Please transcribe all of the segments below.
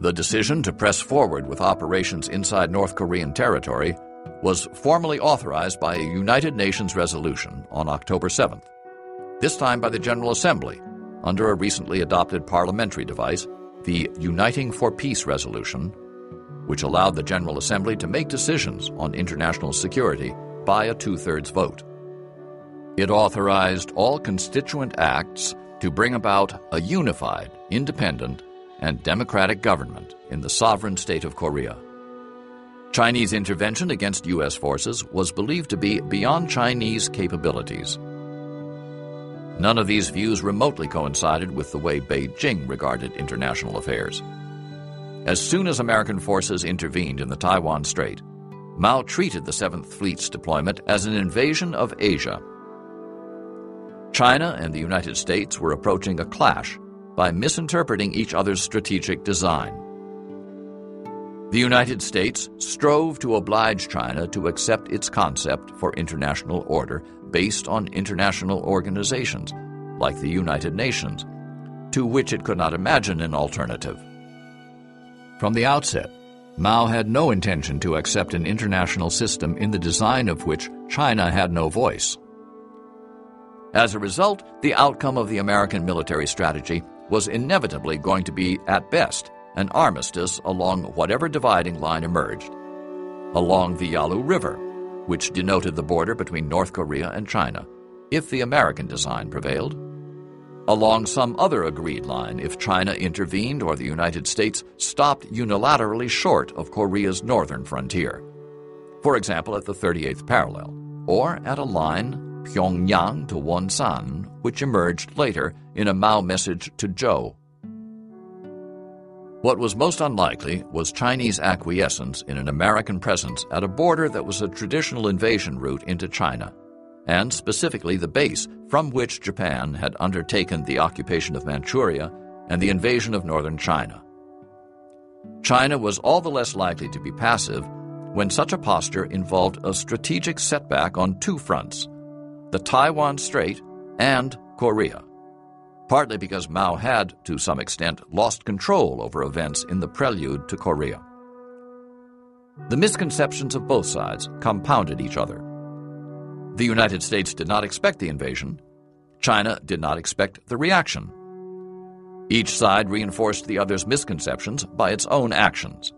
The decision to press forward with operations inside North Korean territory was formally authorized by a United Nations resolution on October 7th, this time by the General Assembly under a recently adopted parliamentary device, the Uniting for Peace Resolution, which allowed the General Assembly to make decisions on international security by a two thirds vote. It authorized all constituent acts to bring about a unified, independent, and democratic government in the sovereign state of Korea. Chinese intervention against U.S. forces was believed to be beyond Chinese capabilities. None of these views remotely coincided with the way Beijing regarded international affairs. As soon as American forces intervened in the Taiwan Strait, Mao treated the Seventh Fleet's deployment as an invasion of Asia. China and the United States were approaching a clash by misinterpreting each other's strategic design. The United States strove to oblige China to accept its concept for international order based on international organizations, like the United Nations, to which it could not imagine an alternative. From the outset, Mao had no intention to accept an international system in the design of which China had no voice. As a result, the outcome of the American military strategy was inevitably going to be, at best, an armistice along whatever dividing line emerged. Along the Yalu River, which denoted the border between North Korea and China, if the American design prevailed. Along some other agreed line if China intervened or the United States stopped unilaterally short of Korea's northern frontier. For example, at the 38th parallel, or at a line Pyongyang to Wonsan, which emerged later in a Mao message to Zhou what was most unlikely was Chinese acquiescence in an American presence at a border that was a traditional invasion route into China, and specifically the base from which Japan had undertaken the occupation of Manchuria and the invasion of northern China. China was all the less likely to be passive when such a posture involved a strategic setback on two fronts the Taiwan Strait and Korea partly because Mao had, to some extent, lost control over events in the prelude to Korea. The misconceptions of both sides compounded each other. The United States did not expect the invasion. China did not expect the reaction. Each side reinforced the other's misconceptions by its own actions.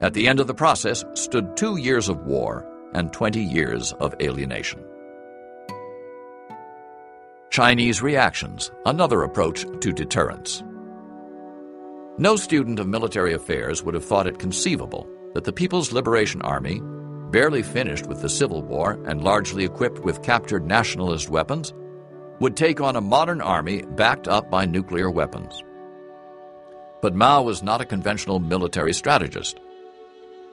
At the end of the process stood two years of war and 20 years of alienation. Chinese reactions, another approach to deterrence. No student of military affairs would have thought it conceivable that the People's Liberation Army, barely finished with the Civil War and largely equipped with captured nationalist weapons, would take on a modern army backed up by nuclear weapons. But Mao was not a conventional military strategist.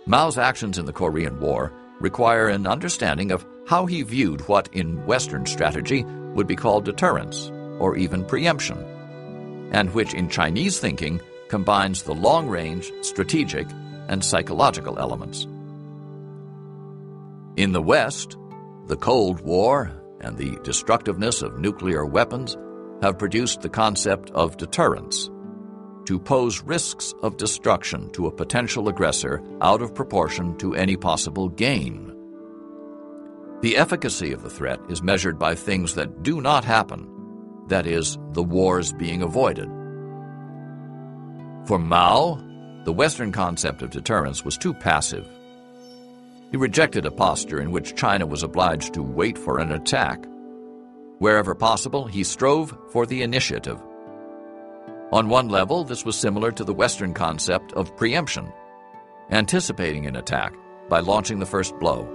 Mao's actions in the Korean War require an understanding of how he viewed what, in Western strategy, would be called deterrence or even preemption, and which in Chinese thinking combines the long range, strategic, and psychological elements. In the West, the Cold War and the destructiveness of nuclear weapons have produced the concept of deterrence to pose risks of destruction to a potential aggressor out of proportion to any possible gain the efficacy of the threat is measured by things that do not happen, that is, the wars being avoided. For Mao, the Western concept of deterrence was too passive. He rejected a posture in which China was obliged to wait for an attack. Wherever possible, he strove for the initiative. On one level, this was similar to the Western concept of preemption, anticipating an attack by launching the first blow.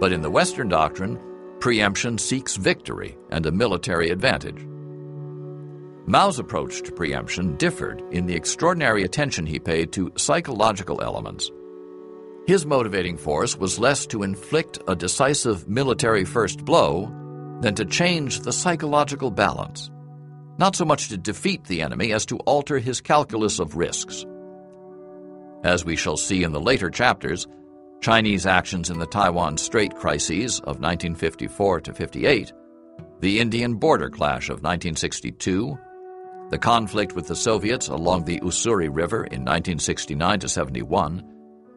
But in the Western doctrine, preemption seeks victory and a military advantage. Mao's approach to preemption differed in the extraordinary attention he paid to psychological elements. His motivating force was less to inflict a decisive military first blow than to change the psychological balance, not so much to defeat the enemy as to alter his calculus of risks. As we shall see in the later chapters, Chinese actions in the Taiwan Strait crises of 1954 to 58, the Indian border clash of 1962, the conflict with the Soviets along the Ussuri River in 1969 to 71,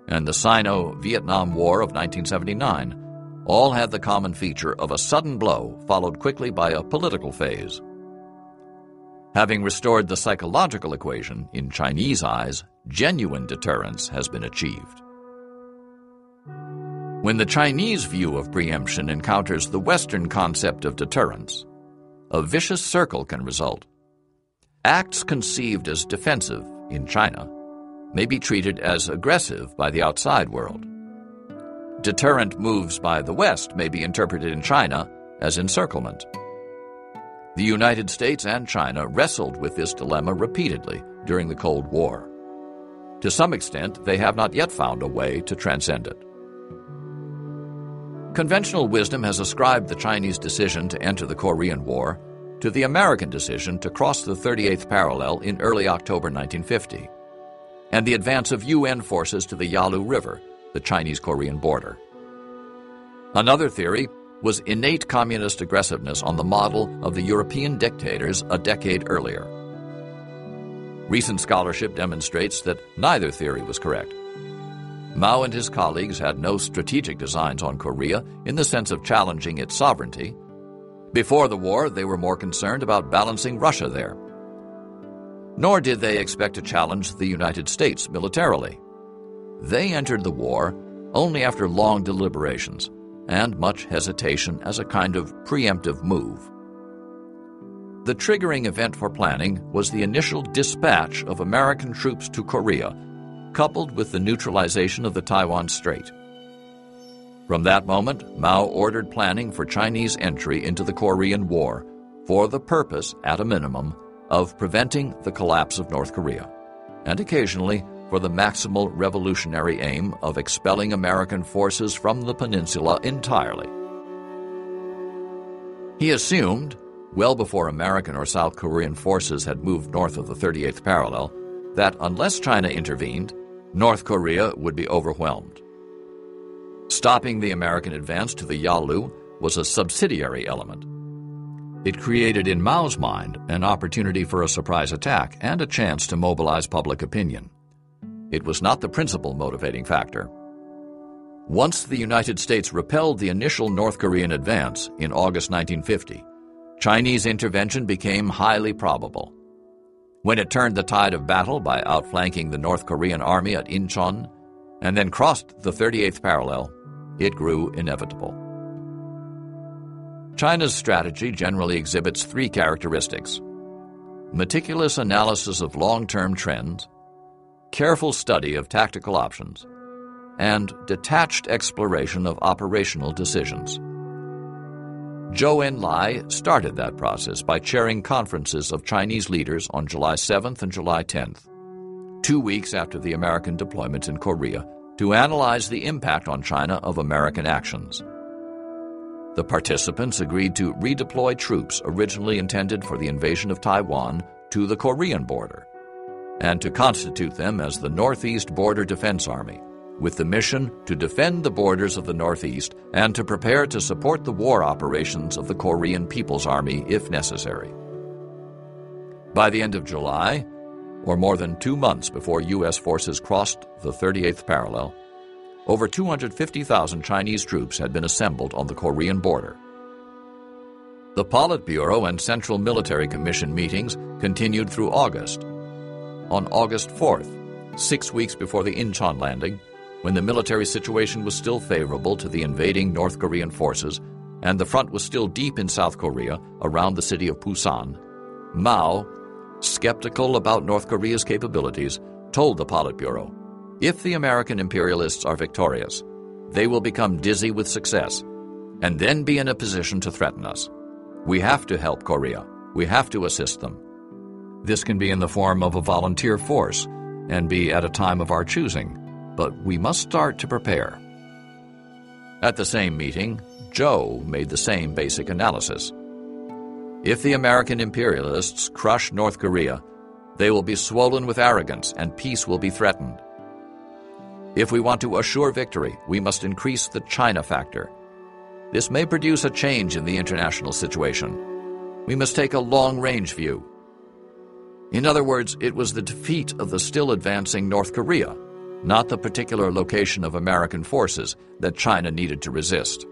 and the Sino-Vietnam War of 1979 all had the common feature of a sudden blow followed quickly by a political phase. Having restored the psychological equation, in Chinese eyes, genuine deterrence has been achieved. When the Chinese view of preemption encounters the Western concept of deterrence, a vicious circle can result. Acts conceived as defensive in China may be treated as aggressive by the outside world. Deterrent moves by the West may be interpreted in China as encirclement. The United States and China wrestled with this dilemma repeatedly during the Cold War. To some extent, they have not yet found a way to transcend it. Conventional wisdom has ascribed the Chinese decision to enter the Korean War to the American decision to cross the 38th parallel in early October 1950, and the advance of UN forces to the Yalu River, the Chinese Korean border. Another theory was innate communist aggressiveness on the model of the European dictators a decade earlier. Recent scholarship demonstrates that neither theory was correct. Mao and his colleagues had no strategic designs on Korea in the sense of challenging its sovereignty. Before the war, they were more concerned about balancing Russia there. Nor did they expect to challenge the United States militarily. They entered the war only after long deliberations and much hesitation as a kind of preemptive move. The triggering event for planning was the initial dispatch of American troops to Korea coupled with the neutralization of the Taiwan Strait. From that moment, Mao ordered planning for Chinese entry into the Korean War for the purpose, at a minimum, of preventing the collapse of North Korea, and occasionally for the maximal revolutionary aim of expelling American forces from the peninsula entirely. He assumed, well before American or South Korean forces had moved north of the 38th parallel, that unless China intervened, North Korea would be overwhelmed. Stopping the American advance to the Yalu was a subsidiary element. It created in Mao's mind an opportunity for a surprise attack and a chance to mobilize public opinion. It was not the principal motivating factor. Once the United States repelled the initial North Korean advance in August 1950, Chinese intervention became highly probable. When it turned the tide of battle by outflanking the North Korean army at Incheon and then crossed the 38th parallel, it grew inevitable. China's strategy generally exhibits three characteristics meticulous analysis of long term trends, careful study of tactical options, and detached exploration of operational decisions. Zhou Enlai started that process by chairing conferences of Chinese leaders on July 7th and July 10th, two weeks after the American deployment in Korea, to analyze the impact on China of American actions. The participants agreed to redeploy troops originally intended for the invasion of Taiwan to the Korean border and to constitute them as the Northeast Border Defense Army with the mission to defend the borders of the Northeast and to prepare to support the war operations of the Korean People's Army if necessary. By the end of July, or more than two months before U.S. forces crossed the 38th parallel, over 250,000 Chinese troops had been assembled on the Korean border. The Politburo and Central Military Commission meetings continued through August. On August 4th, six weeks before the Incheon landing, when the military situation was still favorable to the invading North Korean forces and the front was still deep in South Korea around the city of Busan, Mao, skeptical about North Korea's capabilities, told the Politburo if the American imperialists are victorious, they will become dizzy with success and then be in a position to threaten us. We have to help Korea. We have to assist them. This can be in the form of a volunteer force and be at a time of our choosing but we must start to prepare. At the same meeting, Zhou made the same basic analysis. If the American imperialists crush North Korea, they will be swollen with arrogance and peace will be threatened. If we want to assure victory, we must increase the China factor. This may produce a change in the international situation. We must take a long range view. In other words, it was the defeat of the still advancing North Korea, not the particular location of American forces that China needed to resist.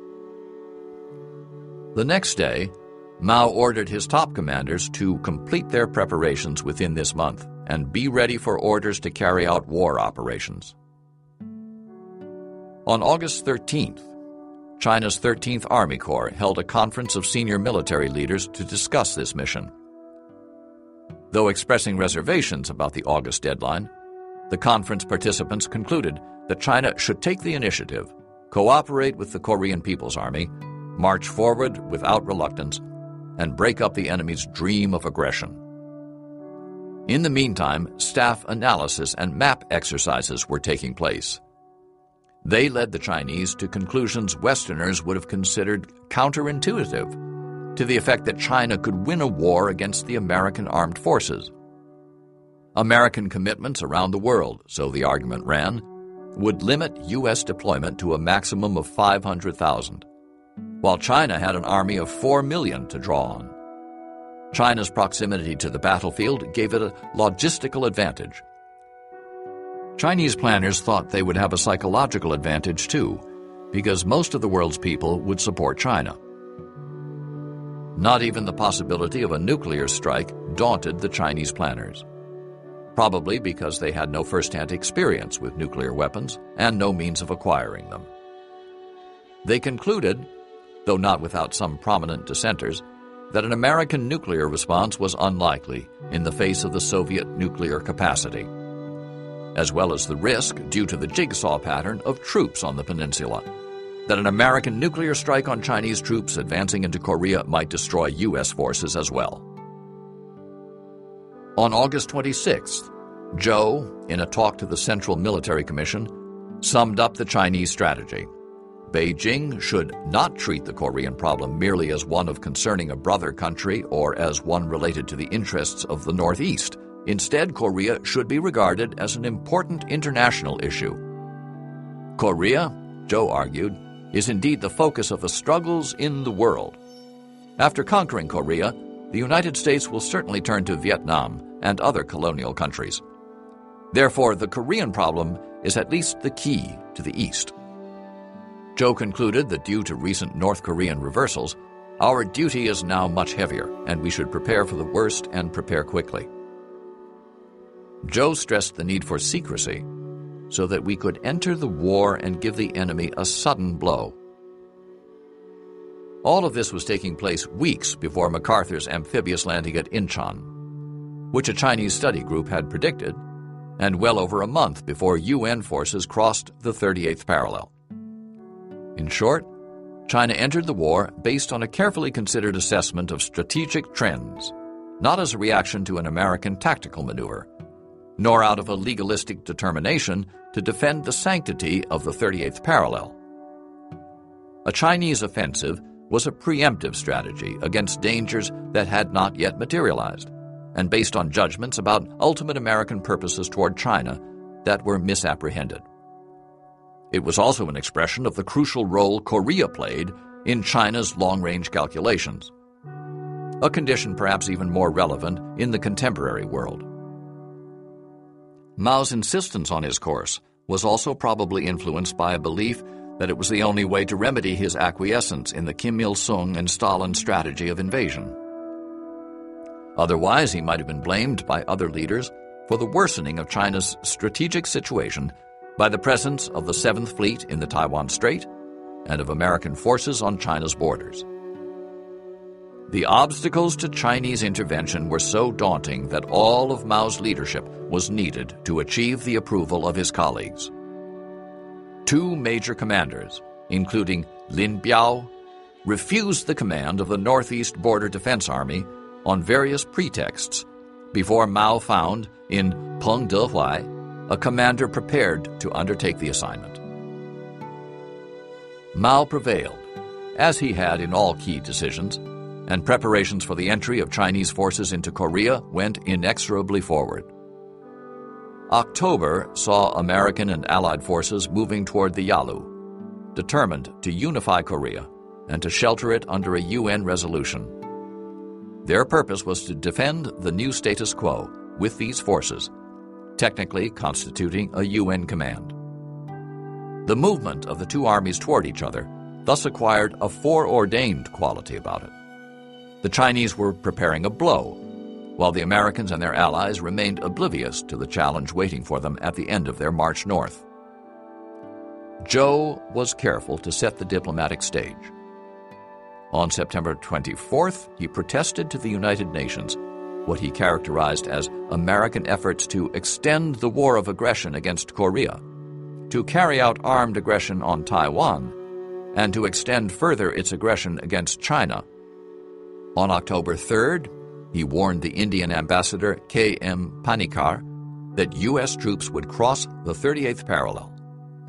The next day, Mao ordered his top commanders to complete their preparations within this month and be ready for orders to carry out war operations. On August 13th, China's 13th Army Corps held a conference of senior military leaders to discuss this mission. Though expressing reservations about the August deadline, the conference participants concluded that China should take the initiative, cooperate with the Korean People's Army, march forward without reluctance, and break up the enemy's dream of aggression. In the meantime, staff analysis and map exercises were taking place. They led the Chinese to conclusions Westerners would have considered counterintuitive, to the effect that China could win a war against the American armed forces. American commitments around the world, so the argument ran, would limit U.S. deployment to a maximum of 500,000, while China had an army of 4 million to draw on. China's proximity to the battlefield gave it a logistical advantage Chinese planners thought they would have a psychological advantage too, because most of the world's people would support China. Not even the possibility of a nuclear strike daunted the Chinese planners, probably because they had no first-hand experience with nuclear weapons and no means of acquiring them. They concluded, though not without some prominent dissenters, that an American nuclear response was unlikely in the face of the Soviet nuclear capacity as well as the risk, due to the jigsaw pattern, of troops on the peninsula. That an American nuclear strike on Chinese troops advancing into Korea might destroy U.S. forces as well. On August 26th, Zhou, in a talk to the Central Military Commission, summed up the Chinese strategy. Beijing should not treat the Korean problem merely as one of concerning a brother country or as one related to the interests of the Northeast Instead, Korea should be regarded as an important international issue. Korea, Zhou argued, is indeed the focus of the struggles in the world. After conquering Korea, the United States will certainly turn to Vietnam and other colonial countries. Therefore, the Korean problem is at least the key to the East. Zhou concluded that due to recent North Korean reversals, our duty is now much heavier, and we should prepare for the worst and prepare quickly. Zhou stressed the need for secrecy so that we could enter the war and give the enemy a sudden blow. All of this was taking place weeks before MacArthur's amphibious landing at Incheon, which a Chinese study group had predicted, and well over a month before UN forces crossed the 38th parallel. In short, China entered the war based on a carefully considered assessment of strategic trends, not as a reaction to an American tactical maneuver nor out of a legalistic determination to defend the sanctity of the 38th parallel. A Chinese offensive was a preemptive strategy against dangers that had not yet materialized, and based on judgments about ultimate American purposes toward China that were misapprehended. It was also an expression of the crucial role Korea played in China's long-range calculations, a condition perhaps even more relevant in the contemporary world. Mao's insistence on his course was also probably influenced by a belief that it was the only way to remedy his acquiescence in the Kim Il sung and Stalin strategy of invasion. Otherwise, he might have been blamed by other leaders for the worsening of China's strategic situation by the presence of the Seventh Fleet in the Taiwan Strait and of American forces on China's borders. The obstacles to Chinese intervention were so daunting that all of Mao's leadership was needed to achieve the approval of his colleagues. Two major commanders, including Lin Biao, refused the command of the Northeast Border Defense Army on various pretexts before Mao found in Peng Dehuai a commander prepared to undertake the assignment. Mao prevailed, as he had in all key decisions, and preparations for the entry of Chinese forces into Korea went inexorably forward. October saw American and Allied forces moving toward the Yalu, determined to unify Korea and to shelter it under a UN resolution. Their purpose was to defend the new status quo with these forces, technically constituting a UN command. The movement of the two armies toward each other thus acquired a foreordained quality about it. The Chinese were preparing a blow, while the Americans and their allies remained oblivious to the challenge waiting for them at the end of their march north. Zhou was careful to set the diplomatic stage. On September 24th, he protested to the United Nations what he characterized as American efforts to extend the war of aggression against Korea, to carry out armed aggression on Taiwan, and to extend further its aggression against China. On October 3rd, he warned the Indian ambassador K.M. Panikkar that U.S. troops would cross the 38th parallel,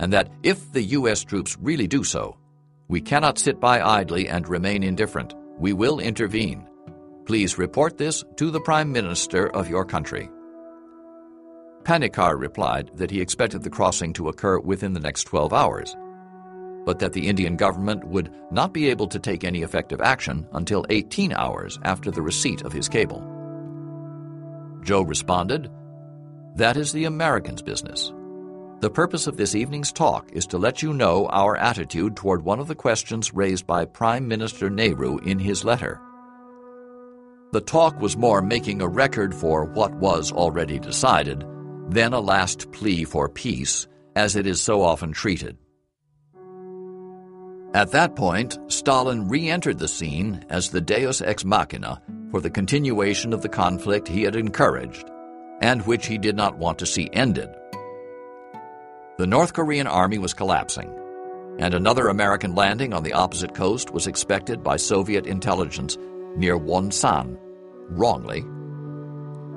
and that if the U.S. troops really do so, we cannot sit by idly and remain indifferent. We will intervene. Please report this to the Prime Minister of your country. Panikkar replied that he expected the crossing to occur within the next 12 hours, but that the Indian government would not be able to take any effective action until 18 hours after the receipt of his cable. Zhou responded, That is the Americans' business. The purpose of this evening's talk is to let you know our attitude toward one of the questions raised by Prime Minister Nehru in his letter. The talk was more making a record for what was already decided than a last plea for peace, as it is so often treated. At that point, Stalin re entered the scene as the deus ex machina for the continuation of the conflict he had encouraged and which he did not want to see ended. The North Korean army was collapsing, and another American landing on the opposite coast was expected by Soviet intelligence near Wonsan, wrongly.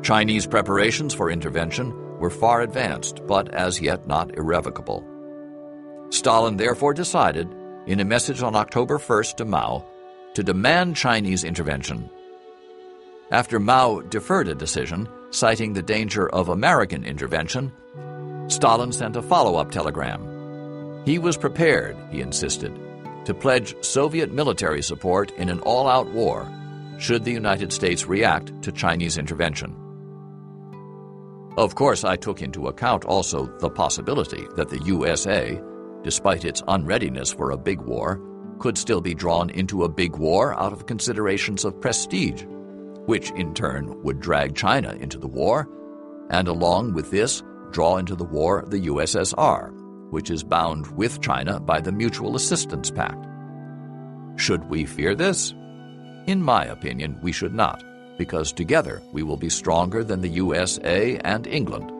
Chinese preparations for intervention were far advanced, but as yet not irrevocable. Stalin therefore decided, in a message on October 1st to Mao, to demand Chinese intervention. After Mao deferred a decision, citing the danger of American intervention, Stalin sent a follow up telegram. He was prepared, he insisted, to pledge Soviet military support in an all out war should the United States react to Chinese intervention. Of course, I took into account also the possibility that the USA, despite its unreadiness for a big war, could still be drawn into a big war out of considerations of prestige, which in turn would drag China into the war, and along with this, draw into the war the USSR, which is bound with China by the Mutual Assistance Pact. Should we fear this? In my opinion, we should not, because together we will be stronger than the USA and England,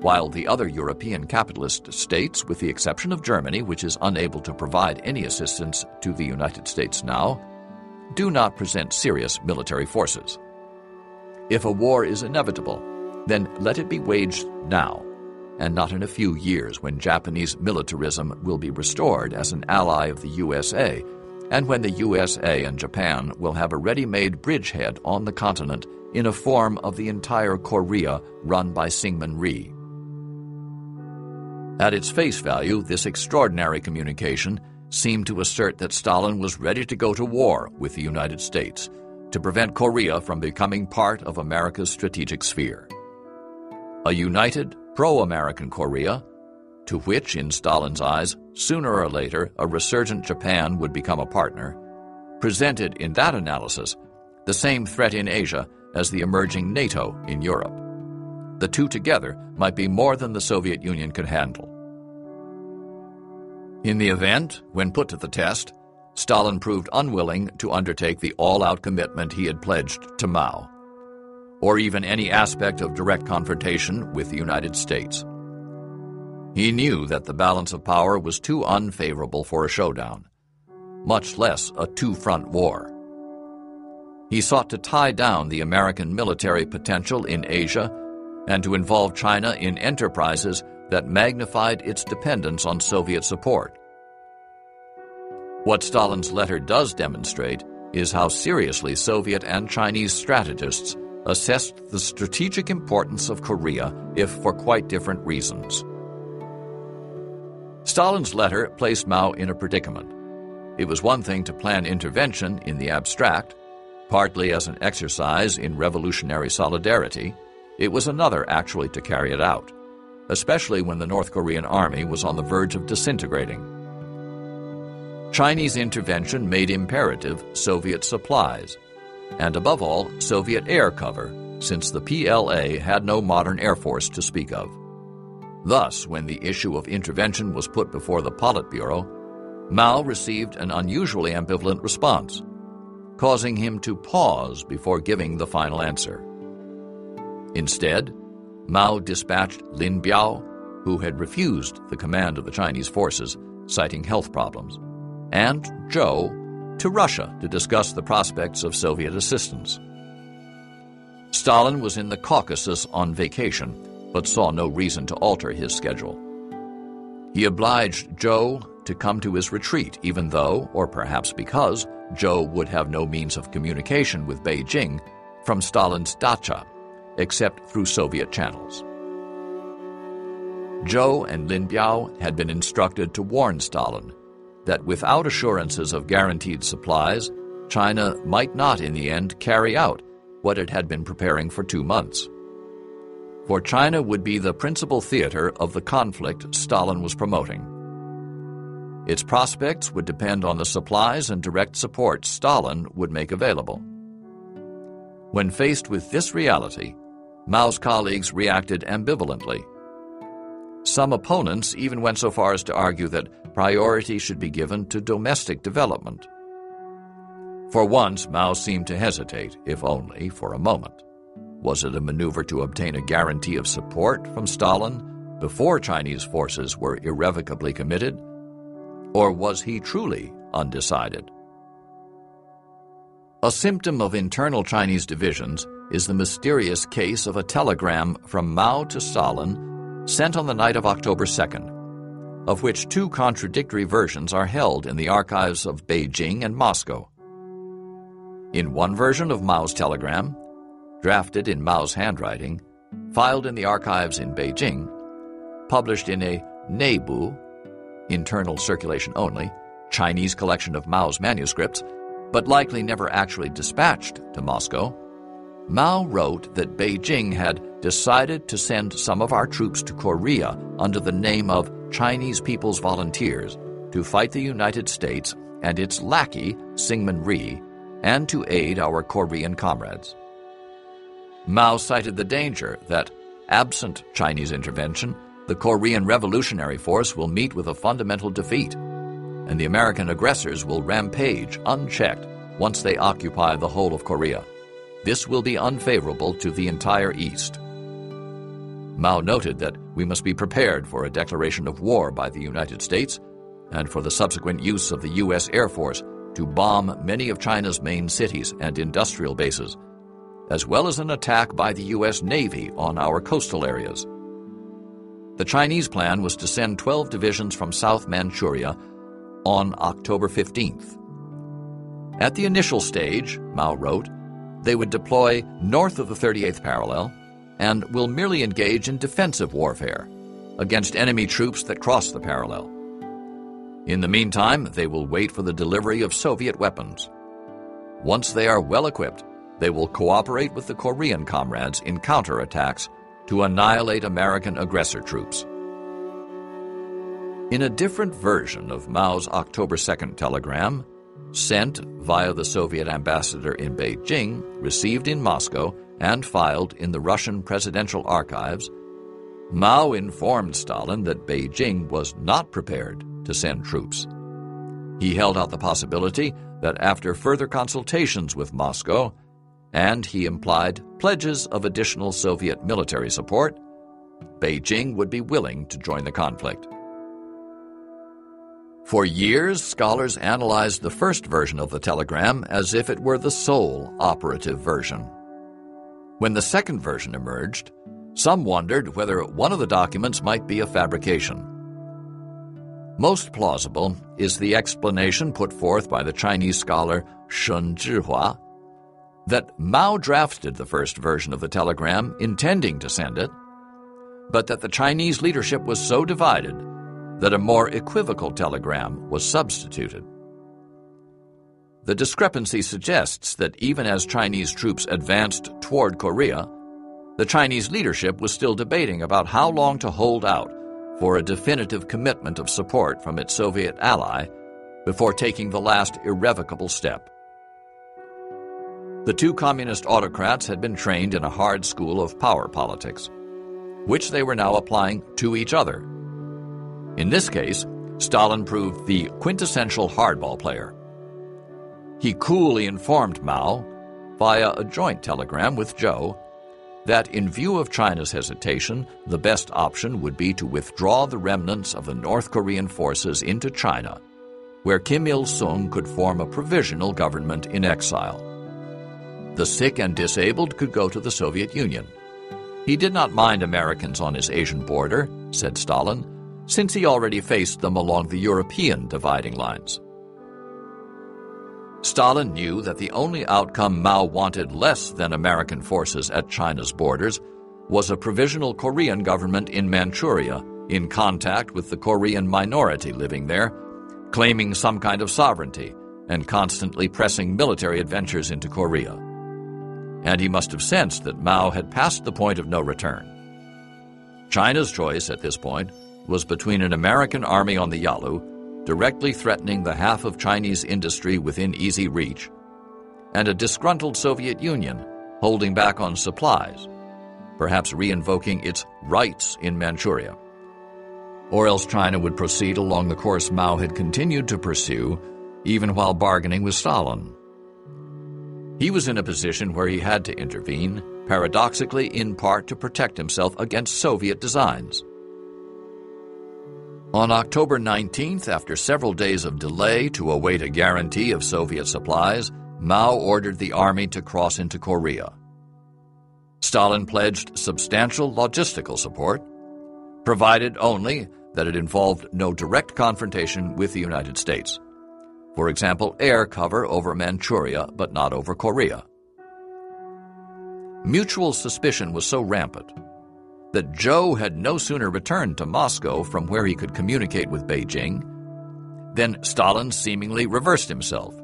while the other European capitalist states, with the exception of Germany, which is unable to provide any assistance to the United States now, do not present serious military forces. If a war is inevitable, then let it be waged now, and not in a few years when Japanese militarism will be restored as an ally of the USA, and when the USA and Japan will have a ready made bridgehead on the continent in a form of the entire Korea run by Syngman Rhee. At its face value, this extraordinary communication seemed to assert that Stalin was ready to go to war with the United States to prevent Korea from becoming part of America's strategic sphere. A united, pro American Korea, to which, in Stalin's eyes, sooner or later a resurgent Japan would become a partner, presented in that analysis the same threat in Asia as the emerging NATO in Europe. The two together might be more than the Soviet Union could handle. In the event, when put to the test, Stalin proved unwilling to undertake the all out commitment he had pledged to Mao or even any aspect of direct confrontation with the United States. He knew that the balance of power was too unfavorable for a showdown, much less a two front war. He sought to tie down the American military potential in Asia and to involve China in enterprises that magnified its dependence on Soviet support. What Stalin's letter does demonstrate is how seriously Soviet and Chinese strategists assessed the strategic importance of Korea, if for quite different reasons. Stalin's letter placed Mao in a predicament. It was one thing to plan intervention in the abstract, partly as an exercise in revolutionary solidarity, it was another actually to carry it out, especially when the North Korean army was on the verge of disintegrating. Chinese intervention made imperative Soviet supplies, and above all, Soviet air cover, since the PLA had no modern air force to speak of. Thus, when the issue of intervention was put before the Politburo, Mao received an unusually ambivalent response, causing him to pause before giving the final answer. Instead, Mao dispatched Lin Biao, who had refused the command of the Chinese forces, citing health problems, and Zhou to Russia to discuss the prospects of Soviet assistance. Stalin was in the Caucasus on vacation but saw no reason to alter his schedule. He obliged Zhou to come to his retreat, even though, or perhaps because, Zhou would have no means of communication with Beijing from Stalin's dacha, except through Soviet channels. Zhou and Lin Biao had been instructed to warn Stalin that without assurances of guaranteed supplies, China might not in the end carry out what it had been preparing for two months for China would be the principal theater of the conflict Stalin was promoting. Its prospects would depend on the supplies and direct support Stalin would make available. When faced with this reality, Mao's colleagues reacted ambivalently. Some opponents even went so far as to argue that priority should be given to domestic development. For once, Mao seemed to hesitate, if only for a moment. Was it a maneuver to obtain a guarantee of support from Stalin before Chinese forces were irrevocably committed? Or was he truly undecided? A symptom of internal Chinese divisions is the mysterious case of a telegram from Mao to Stalin sent on the night of October 2nd, of which two contradictory versions are held in the archives of Beijing and Moscow. In one version of Mao's telegram, drafted in Mao's handwriting, filed in the archives in Beijing, published in a Neibu, internal circulation only, Chinese collection of Mao's manuscripts, but likely never actually dispatched to Moscow, Mao wrote that Beijing had decided to send some of our troops to Korea under the name of Chinese People's Volunteers to fight the United States and its lackey, Syngman Rhee, and to aid our Korean comrades. Mao cited the danger that, absent Chinese intervention, the Korean Revolutionary Force will meet with a fundamental defeat, and the American aggressors will rampage unchecked once they occupy the whole of Korea. This will be unfavorable to the entire East. Mao noted that we must be prepared for a declaration of war by the United States and for the subsequent use of the U.S. Air Force to bomb many of China's main cities and industrial bases as well as an attack by the U.S. Navy on our coastal areas. The Chinese plan was to send 12 divisions from South Manchuria on October 15th. At the initial stage, Mao wrote, they would deploy north of the 38th parallel and will merely engage in defensive warfare against enemy troops that cross the parallel. In the meantime, they will wait for the delivery of Soviet weapons. Once they are well equipped, they will cooperate with the Korean comrades in counterattacks to annihilate American aggressor troops. In a different version of Mao's October 2nd telegram, sent via the Soviet ambassador in Beijing, received in Moscow, and filed in the Russian presidential archives, Mao informed Stalin that Beijing was not prepared to send troops. He held out the possibility that after further consultations with Moscow, and he implied pledges of additional Soviet military support, Beijing would be willing to join the conflict. For years, scholars analyzed the first version of the telegram as if it were the sole operative version. When the second version emerged, some wondered whether one of the documents might be a fabrication. Most plausible is the explanation put forth by the Chinese scholar Shen Zhihua that Mao drafted the first version of the telegram intending to send it, but that the Chinese leadership was so divided that a more equivocal telegram was substituted. The discrepancy suggests that even as Chinese troops advanced toward Korea, the Chinese leadership was still debating about how long to hold out for a definitive commitment of support from its Soviet ally before taking the last irrevocable step. The two communist autocrats had been trained in a hard school of power politics, which they were now applying to each other. In this case, Stalin proved the quintessential hardball player. He coolly informed Mao, via a joint telegram with Zhou, that in view of China's hesitation, the best option would be to withdraw the remnants of the North Korean forces into China, where Kim Il sung could form a provisional government in exile. The sick and disabled could go to the Soviet Union. He did not mind Americans on his Asian border, said Stalin, since he already faced them along the European dividing lines. Stalin knew that the only outcome Mao wanted less than American forces at China's borders was a provisional Korean government in Manchuria in contact with the Korean minority living there, claiming some kind of sovereignty and constantly pressing military adventures into Korea. And he must have sensed that Mao had passed the point of no return. China's choice at this point was between an American army on the Yalu directly threatening the half of Chinese industry within easy reach, and a disgruntled Soviet Union holding back on supplies, perhaps reinvoking its rights in Manchuria. Or else China would proceed along the course Mao had continued to pursue, even while bargaining with Stalin. He was in a position where he had to intervene, paradoxically in part to protect himself against Soviet designs. On October 19th, after several days of delay to await a guarantee of Soviet supplies, Mao ordered the army to cross into Korea. Stalin pledged substantial logistical support, provided only that it involved no direct confrontation with the United States. For example, air cover over Manchuria, but not over Korea. Mutual suspicion was so rampant that Zhou had no sooner returned to Moscow from where he could communicate with Beijing than Stalin seemingly reversed himself.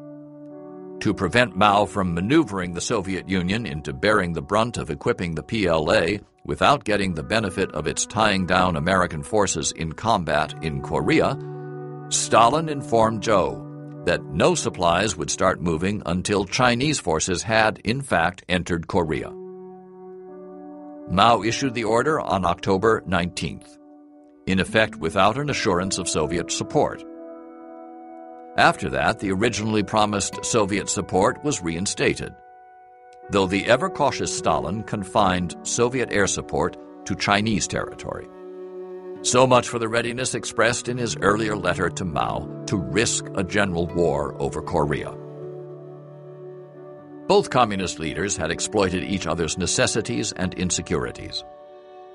To prevent Mao from maneuvering the Soviet Union into bearing the brunt of equipping the PLA without getting the benefit of its tying down American forces in combat in Korea, Stalin informed Zhou that no supplies would start moving until Chinese forces had, in fact, entered Korea. Mao issued the order on October 19th, in effect without an assurance of Soviet support. After that, the originally promised Soviet support was reinstated, though the ever cautious Stalin confined Soviet air support to Chinese territory. So much for the readiness expressed in his earlier letter to Mao to risk a general war over Korea. Both communist leaders had exploited each other's necessities and insecurities.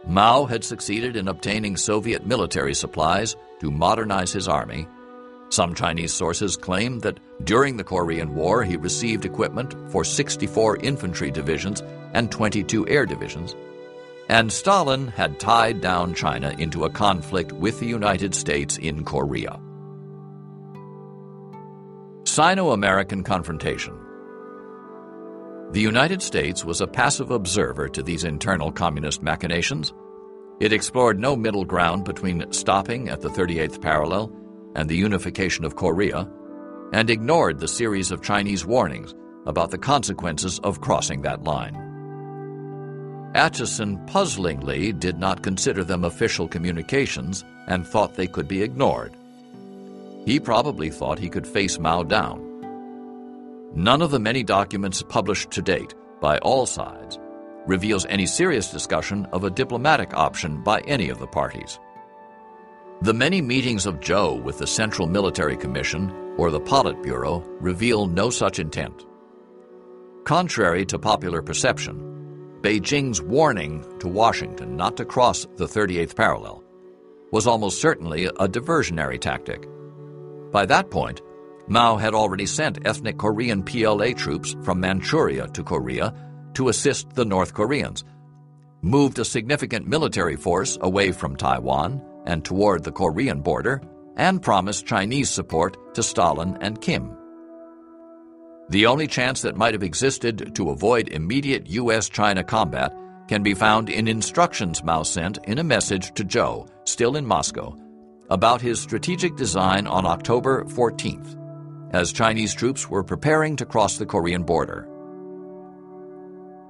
Mao had succeeded in obtaining Soviet military supplies to modernize his army. Some Chinese sources claim that during the Korean War he received equipment for 64 infantry divisions and 22 air divisions. And Stalin had tied down China into a conflict with the United States in Korea. Sino American confrontation the United States was a passive observer to these internal communist machinations. It explored no middle ground between stopping at the 38th parallel and the unification of Korea, and ignored the series of Chinese warnings about the consequences of crossing that line. Acheson puzzlingly did not consider them official communications and thought they could be ignored. He probably thought he could face Mao down None of the many documents published to date by all sides reveals any serious discussion of a diplomatic option by any of the parties. The many meetings of Zhou with the Central Military Commission or the Politburo reveal no such intent. Contrary to popular perception, Beijing's warning to Washington not to cross the 38th parallel was almost certainly a diversionary tactic. By that point, Mao had already sent ethnic Korean PLA troops from Manchuria to Korea to assist the North Koreans, moved a significant military force away from Taiwan and toward the Korean border, and promised Chinese support to Stalin and Kim. The only chance that might have existed to avoid immediate U.S. China combat can be found in instructions Mao sent in a message to Zhou, still in Moscow, about his strategic design on October 14th, as Chinese troops were preparing to cross the Korean border.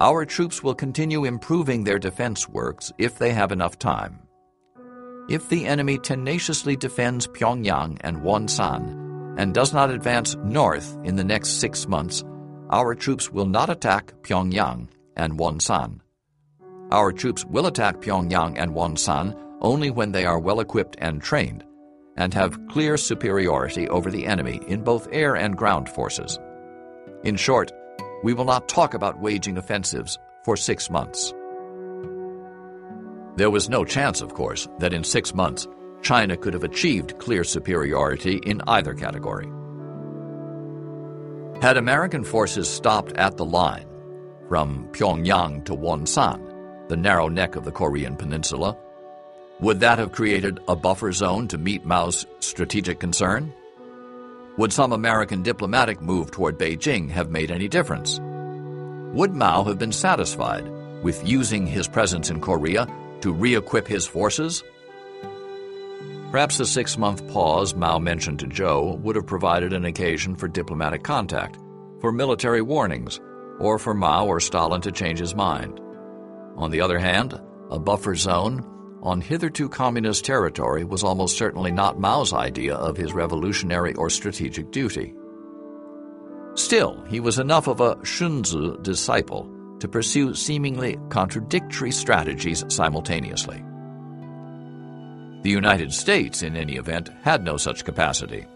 Our troops will continue improving their defense works if they have enough time. If the enemy tenaciously defends Pyongyang and Wonsan and does not advance north in the next six months, our troops will not attack Pyongyang and Wonsan. Our troops will attack Pyongyang and Wonsan only when they are well equipped and trained and have clear superiority over the enemy in both air and ground forces. In short, we will not talk about waging offensives for six months. There was no chance, of course, that in six months China could have achieved clear superiority in either category. Had American forces stopped at the line, from Pyongyang to Wonsan, the narrow neck of the Korean peninsula, would that have created a buffer zone to meet Mao's strategic concern? Would some American diplomatic move toward Beijing have made any difference? Would Mao have been satisfied with using his presence in Korea to re equip his forces? Perhaps the six month pause Mao mentioned to Zhou would have provided an occasion for diplomatic contact, for military warnings, or for Mao or Stalin to change his mind. On the other hand, a buffer zone on hitherto communist territory was almost certainly not Mao's idea of his revolutionary or strategic duty. Still, he was enough of a Sun Tzu disciple to pursue seemingly contradictory strategies simultaneously. The United States, in any event, had no such capacity.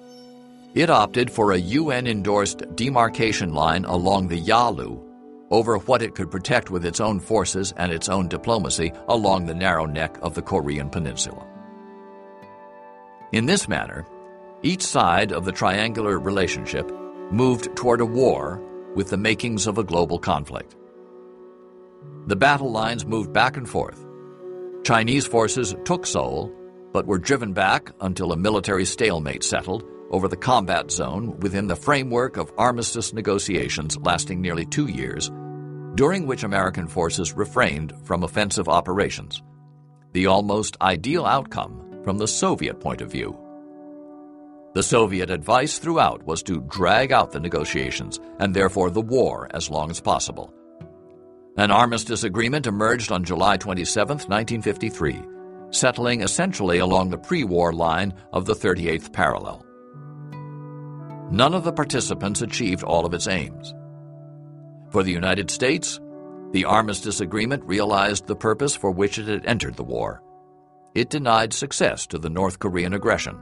It opted for a UN endorsed demarcation line along the Yalu over what it could protect with its own forces and its own diplomacy along the narrow neck of the Korean Peninsula. In this manner, each side of the triangular relationship moved toward a war with the makings of a global conflict. The battle lines moved back and forth. Chinese forces took Seoul, but were driven back until a military stalemate settled over the combat zone within the framework of armistice negotiations lasting nearly two years, during which American forces refrained from offensive operations, the almost ideal outcome from the Soviet point of view. The Soviet advice throughout was to drag out the negotiations and therefore the war as long as possible. An armistice agreement emerged on July 27, 1953, settling essentially along the pre war line of the 38th parallel. None of the participants achieved all of its aims. For the United States, the armistice agreement realized the purpose for which it had entered the war. It denied success to the North Korean aggression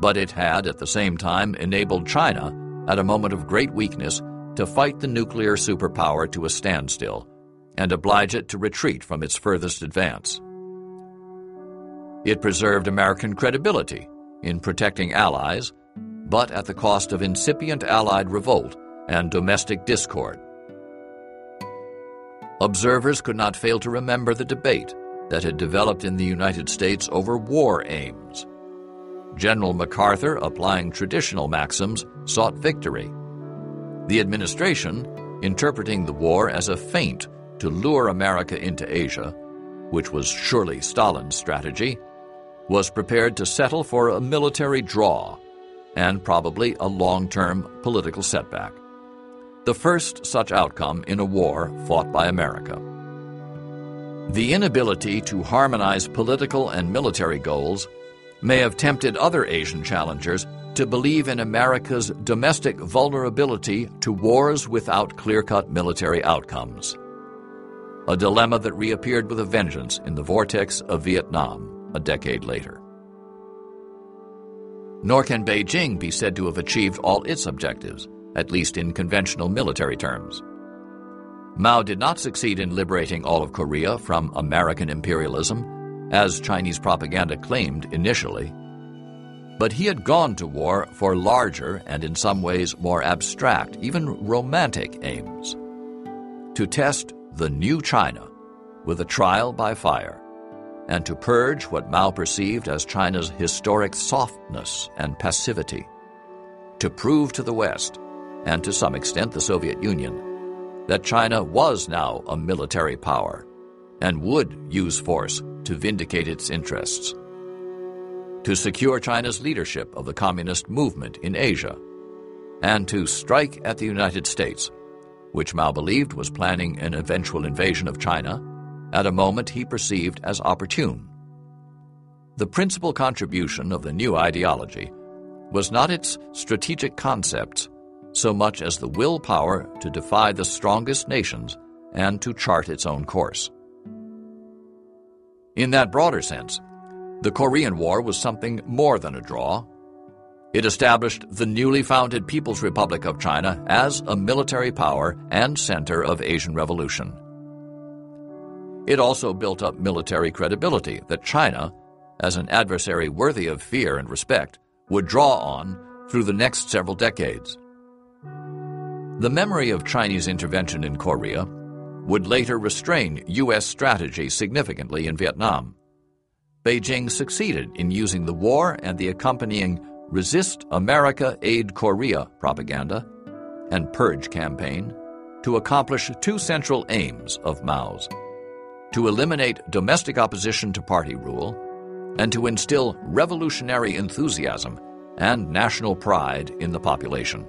but it had at the same time enabled China, at a moment of great weakness, to fight the nuclear superpower to a standstill and oblige it to retreat from its furthest advance. It preserved American credibility in protecting allies, but at the cost of incipient Allied revolt and domestic discord. Observers could not fail to remember the debate that had developed in the United States over war aims General MacArthur, applying traditional maxims, sought victory. The administration, interpreting the war as a feint to lure America into Asia, which was surely Stalin's strategy, was prepared to settle for a military draw and probably a long term political setback. The first such outcome in a war fought by America. The inability to harmonize political and military goals may have tempted other Asian challengers to believe in America's domestic vulnerability to wars without clear cut military outcomes. A dilemma that reappeared with a vengeance in the vortex of Vietnam a decade later. Nor can Beijing be said to have achieved all its objectives, at least in conventional military terms. Mao did not succeed in liberating all of Korea from American imperialism as Chinese propaganda claimed initially. But he had gone to war for larger and in some ways more abstract, even romantic aims. To test the new China with a trial by fire, and to purge what Mao perceived as China's historic softness and passivity. To prove to the West, and to some extent the Soviet Union, that China was now a military power and would use force to vindicate its interests. To secure China's leadership of the communist movement in Asia, and to strike at the United States, which Mao believed was planning an eventual invasion of China at a moment he perceived as opportune. The principal contribution of the new ideology was not its strategic concepts so much as the willpower to defy the strongest nations and to chart its own course. In that broader sense, the Korean War was something more than a draw. It established the newly founded People's Republic of China as a military power and center of Asian revolution. It also built up military credibility that China, as an adversary worthy of fear and respect, would draw on through the next several decades. The memory of Chinese intervention in Korea would later restrain U.S. strategy significantly in Vietnam. Beijing succeeded in using the war and the accompanying Resist America, Aid Korea propaganda and Purge campaign to accomplish two central aims of Mao's to eliminate domestic opposition to party rule and to instill revolutionary enthusiasm and national pride in the population.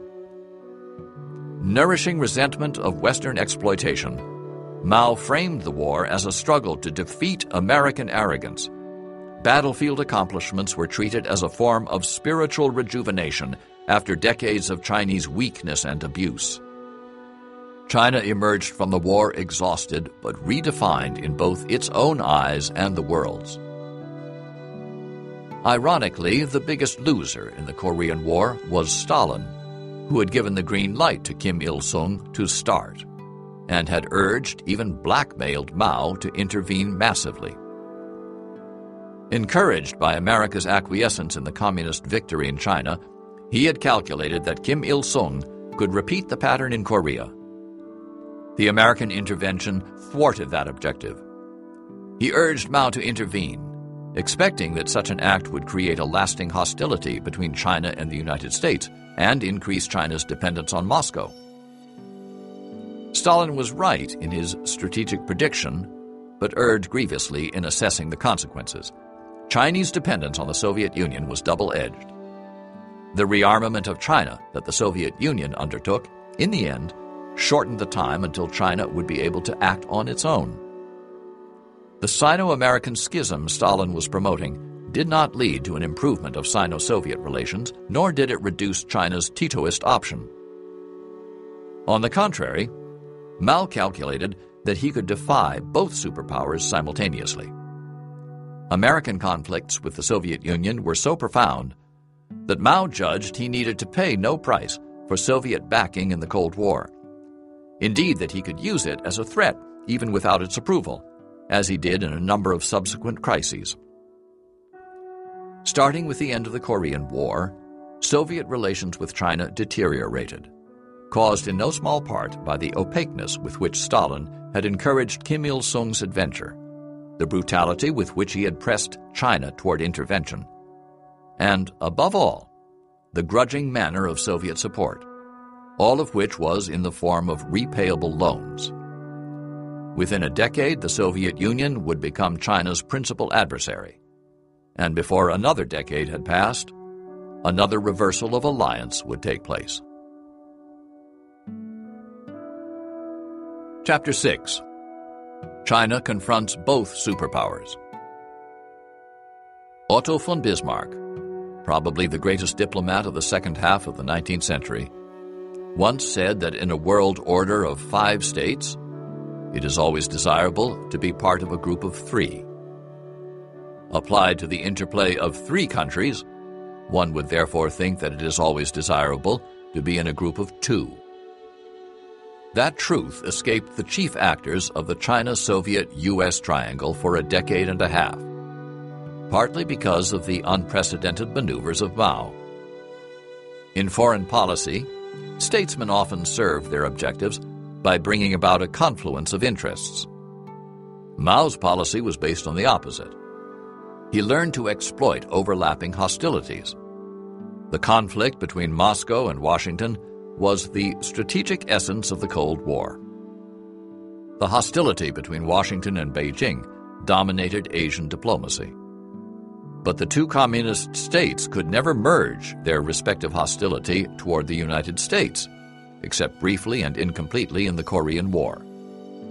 Nourishing resentment of Western exploitation, Mao framed the war as a struggle to defeat American arrogance. Battlefield accomplishments were treated as a form of spiritual rejuvenation after decades of Chinese weakness and abuse. China emerged from the war exhausted but redefined in both its own eyes and the world's. Ironically, the biggest loser in the Korean War was Stalin who had given the green light to Kim Il sung to start, and had urged, even blackmailed Mao to intervene massively. Encouraged by America's acquiescence in the communist victory in China, he had calculated that Kim Il sung could repeat the pattern in Korea. The American intervention thwarted that objective. He urged Mao to intervene, expecting that such an act would create a lasting hostility between China and the United States and increase China's dependence on Moscow. Stalin was right in his strategic prediction, but erred grievously in assessing the consequences. Chinese dependence on the Soviet Union was double edged. The rearmament of China that the Soviet Union undertook, in the end, shortened the time until China would be able to act on its own. The Sino American schism Stalin was promoting did not lead to an improvement of Sino Soviet relations, nor did it reduce China's Titoist option. On the contrary, Mao calculated that he could defy both superpowers simultaneously. American conflicts with the Soviet Union were so profound that Mao judged he needed to pay no price for Soviet backing in the Cold War. Indeed, that he could use it as a threat, even without its approval, as he did in a number of subsequent crises. Starting with the end of the Korean War, Soviet relations with China deteriorated, caused in no small part by the opaqueness with which Stalin had encouraged Kim Il sung's adventure, the brutality with which he had pressed China toward intervention, and, above all, the grudging manner of Soviet support, all of which was in the form of repayable loans. Within a decade, the Soviet Union would become China's principal adversary and before another decade had passed, another reversal of alliance would take place. Chapter 6 China confronts both superpowers. Otto von Bismarck, probably the greatest diplomat of the second half of the 19th century, once said that in a world order of five states, it is always desirable to be part of a group of three. Applied to the interplay of three countries, one would therefore think that it is always desirable to be in a group of two. That truth escaped the chief actors of the China Soviet US triangle for a decade and a half, partly because of the unprecedented maneuvers of Mao. In foreign policy, statesmen often serve their objectives by bringing about a confluence of interests. Mao's policy was based on the opposite he learned to exploit overlapping hostilities. The conflict between Moscow and Washington was the strategic essence of the Cold War. The hostility between Washington and Beijing dominated Asian diplomacy. But the two communist states could never merge their respective hostility toward the United States, except briefly and incompletely in the Korean War.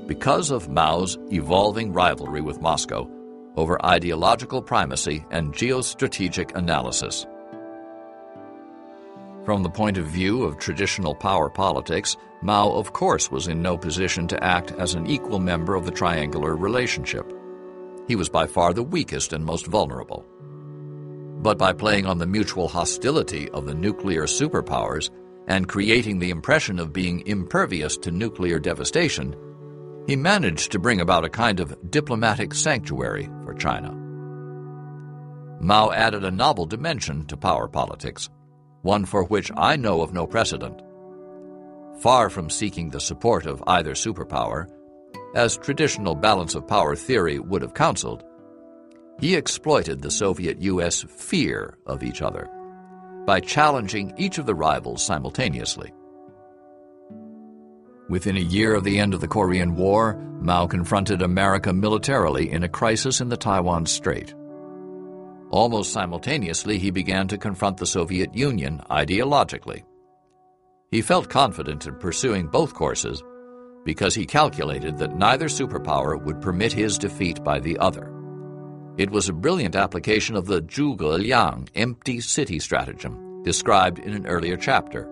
Because of Mao's evolving rivalry with Moscow over ideological primacy and geostrategic analysis. From the point of view of traditional power politics, Mao, of course, was in no position to act as an equal member of the triangular relationship. He was by far the weakest and most vulnerable. But by playing on the mutual hostility of the nuclear superpowers and creating the impression of being impervious to nuclear devastation, he managed to bring about a kind of diplomatic sanctuary for China. Mao added a novel dimension to power politics, one for which I know of no precedent. Far from seeking the support of either superpower, as traditional balance of power theory would have counseled, he exploited the Soviet U.S. fear of each other by challenging each of the rivals simultaneously. Within a year of the end of the Korean War, Mao confronted America militarily in a crisis in the Taiwan Strait. Almost simultaneously, he began to confront the Soviet Union ideologically. He felt confident in pursuing both courses because he calculated that neither superpower would permit his defeat by the other. It was a brilliant application of the Zhuge Liang empty city stratagem described in an earlier chapter,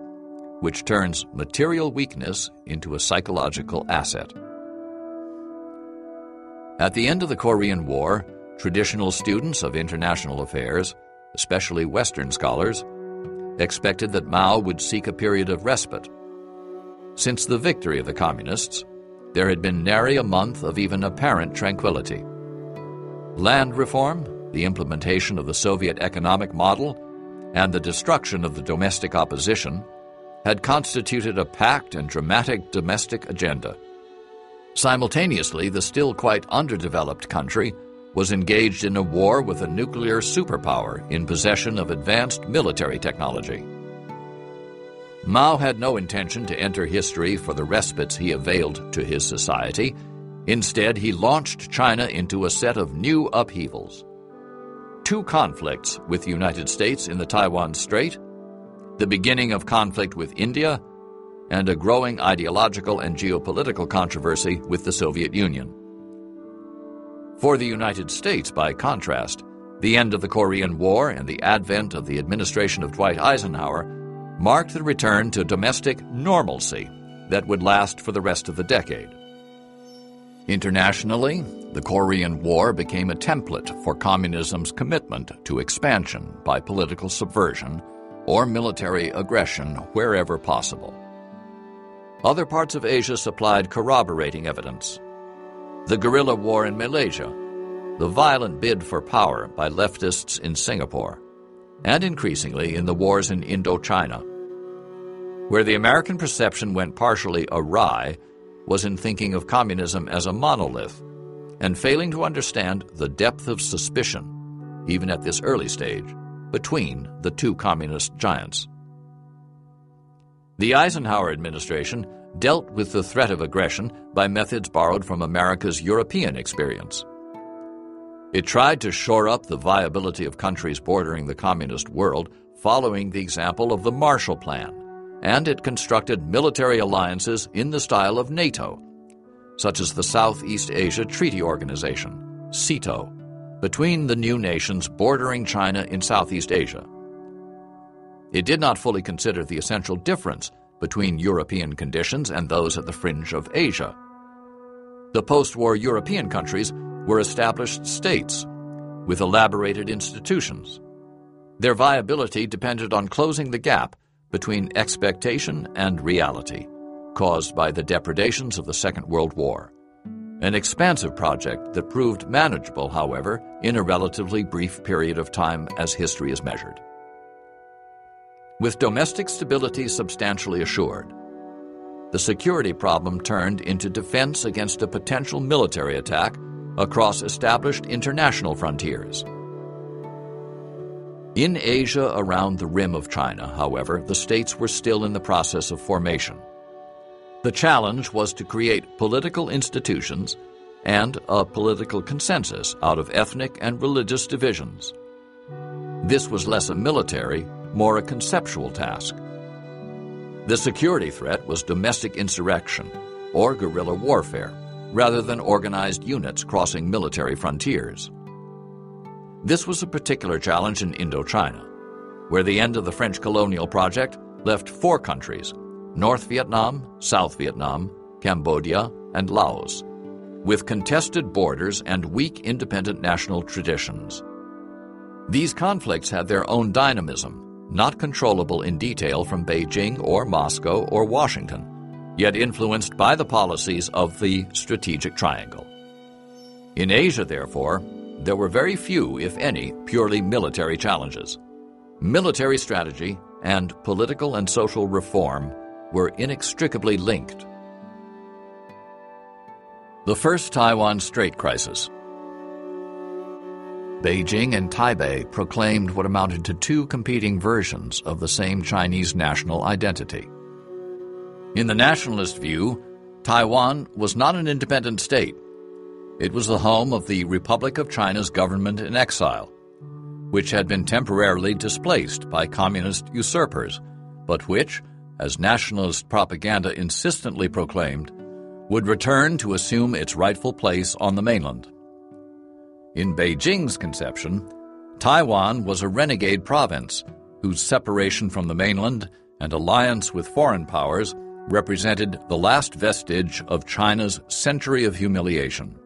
which turns material weakness into a psychological asset. At the end of the Korean War, traditional students of international affairs, especially Western scholars, expected that Mao would seek a period of respite. Since the victory of the Communists, there had been nary a month of even apparent tranquility. Land reform, the implementation of the Soviet economic model, and the destruction of the domestic opposition had constituted a packed and dramatic domestic agenda. Simultaneously, the still quite underdeveloped country was engaged in a war with a nuclear superpower in possession of advanced military technology. Mao had no intention to enter history for the respites he availed to his society Instead, he launched China into a set of new upheavals. Two conflicts with the United States in the Taiwan Strait, the beginning of conflict with India, and a growing ideological and geopolitical controversy with the Soviet Union. For the United States, by contrast, the end of the Korean War and the advent of the administration of Dwight Eisenhower marked the return to domestic normalcy that would last for the rest of the decade. Internationally, the Korean War became a template for communism's commitment to expansion by political subversion or military aggression wherever possible. Other parts of Asia supplied corroborating evidence. The guerrilla war in Malaysia, the violent bid for power by leftists in Singapore, and increasingly in the wars in Indochina. Where the American perception went partially awry was in thinking of communism as a monolith and failing to understand the depth of suspicion, even at this early stage, between the two communist giants. The Eisenhower administration dealt with the threat of aggression by methods borrowed from America's European experience. It tried to shore up the viability of countries bordering the communist world following the example of the Marshall Plan and it constructed military alliances in the style of NATO, such as the Southeast Asia Treaty Organization, SEATO, between the new nations bordering China in Southeast Asia. It did not fully consider the essential difference between European conditions and those at the fringe of Asia. The post war European countries were established states with elaborated institutions. Their viability depended on closing the gap between expectation and reality, caused by the depredations of the Second World War. An expansive project that proved manageable, however, in a relatively brief period of time as history is measured. With domestic stability substantially assured, the security problem turned into defense against a potential military attack across established international frontiers. In Asia around the rim of China, however, the states were still in the process of formation. The challenge was to create political institutions and a political consensus out of ethnic and religious divisions. This was less a military, more a conceptual task. The security threat was domestic insurrection or guerrilla warfare, rather than organized units crossing military frontiers. This was a particular challenge in Indochina, where the end of the French colonial project left four countries North Vietnam, South Vietnam, Cambodia, and Laos, with contested borders and weak independent national traditions. These conflicts had their own dynamism, not controllable in detail from Beijing or Moscow or Washington, yet influenced by the policies of the Strategic Triangle. In Asia, therefore, there were very few, if any, purely military challenges. Military strategy and political and social reform were inextricably linked. The First Taiwan Strait Crisis Beijing and Taipei proclaimed what amounted to two competing versions of the same Chinese national identity. In the nationalist view, Taiwan was not an independent state. It was the home of the Republic of China's government in exile, which had been temporarily displaced by communist usurpers, but which, as nationalist propaganda insistently proclaimed, would return to assume its rightful place on the mainland. In Beijing's conception, Taiwan was a renegade province whose separation from the mainland and alliance with foreign powers represented the last vestige of China's century of humiliation.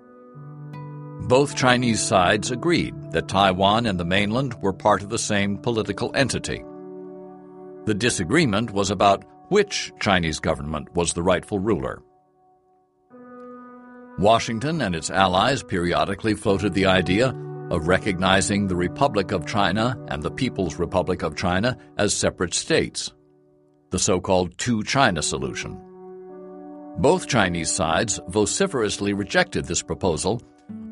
Both Chinese sides agreed that Taiwan and the mainland were part of the same political entity. The disagreement was about which Chinese government was the rightful ruler. Washington and its allies periodically floated the idea of recognizing the Republic of China and the People's Republic of China as separate states, the so-called Two China solution. Both Chinese sides vociferously rejected this proposal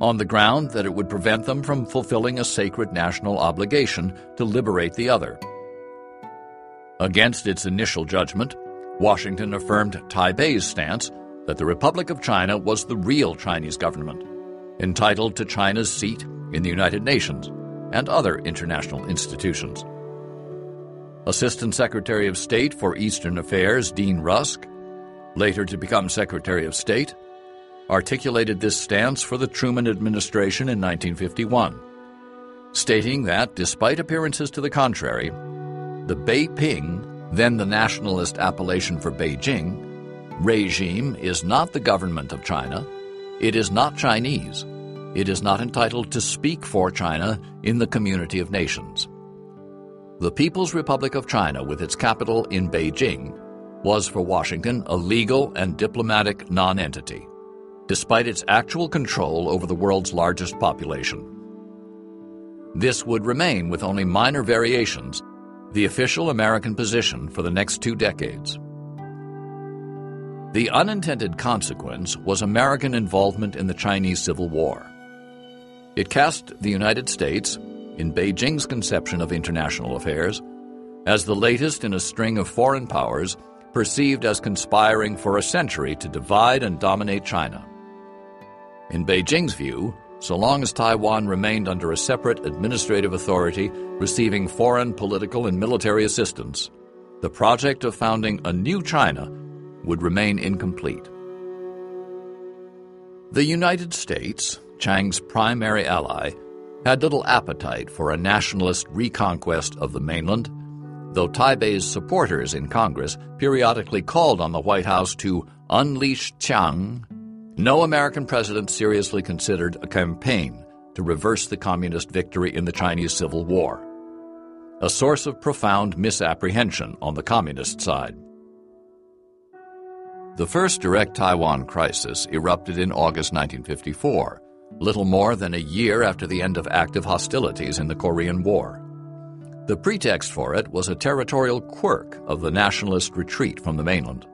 on the ground that it would prevent them from fulfilling a sacred national obligation to liberate the other. Against its initial judgment, Washington affirmed Taipei's stance that the Republic of China was the real Chinese government, entitled to China's seat in the United Nations and other international institutions. Assistant Secretary of State for Eastern Affairs Dean Rusk, later to become Secretary of State, articulated this stance for the Truman administration in 1951, stating that, despite appearances to the contrary, the Beiping, then the nationalist appellation for Beijing, regime is not the government of China. It is not Chinese. It is not entitled to speak for China in the community of nations. The People's Republic of China, with its capital in Beijing, was for Washington a legal and diplomatic nonentity, despite its actual control over the world's largest population. This would remain, with only minor variations, the official American position for the next two decades. The unintended consequence was American involvement in the Chinese Civil War. It cast the United States, in Beijing's conception of international affairs, as the latest in a string of foreign powers perceived as conspiring for a century to divide and dominate China. In Beijing's view, so long as Taiwan remained under a separate administrative authority receiving foreign political and military assistance, the project of founding a new China would remain incomplete. The United States, Chiang's primary ally, had little appetite for a nationalist reconquest of the mainland, though Taipei's supporters in Congress periodically called on the White House to unleash Chiang. No American president seriously considered a campaign to reverse the communist victory in the Chinese Civil War, a source of profound misapprehension on the communist side. The first direct Taiwan crisis erupted in August 1954, little more than a year after the end of active hostilities in the Korean War. The pretext for it was a territorial quirk of the nationalist retreat from the mainland.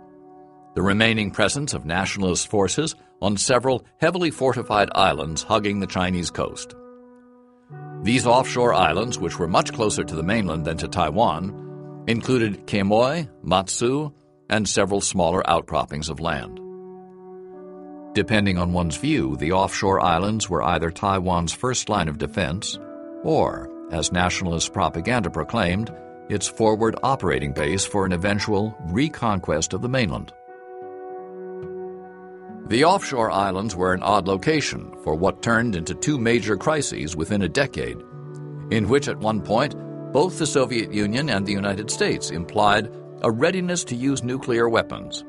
The remaining presence of nationalist forces on several heavily fortified islands hugging the Chinese coast. These offshore islands, which were much closer to the mainland than to Taiwan, included Quemoy, Matsu, and several smaller outcroppings of land. Depending on one's view, the offshore islands were either Taiwan's first line of defense or, as nationalist propaganda proclaimed, its forward operating base for an eventual reconquest of the mainland. The offshore islands were an odd location for what turned into two major crises within a decade, in which at one point both the Soviet Union and the United States implied a readiness to use nuclear weapons.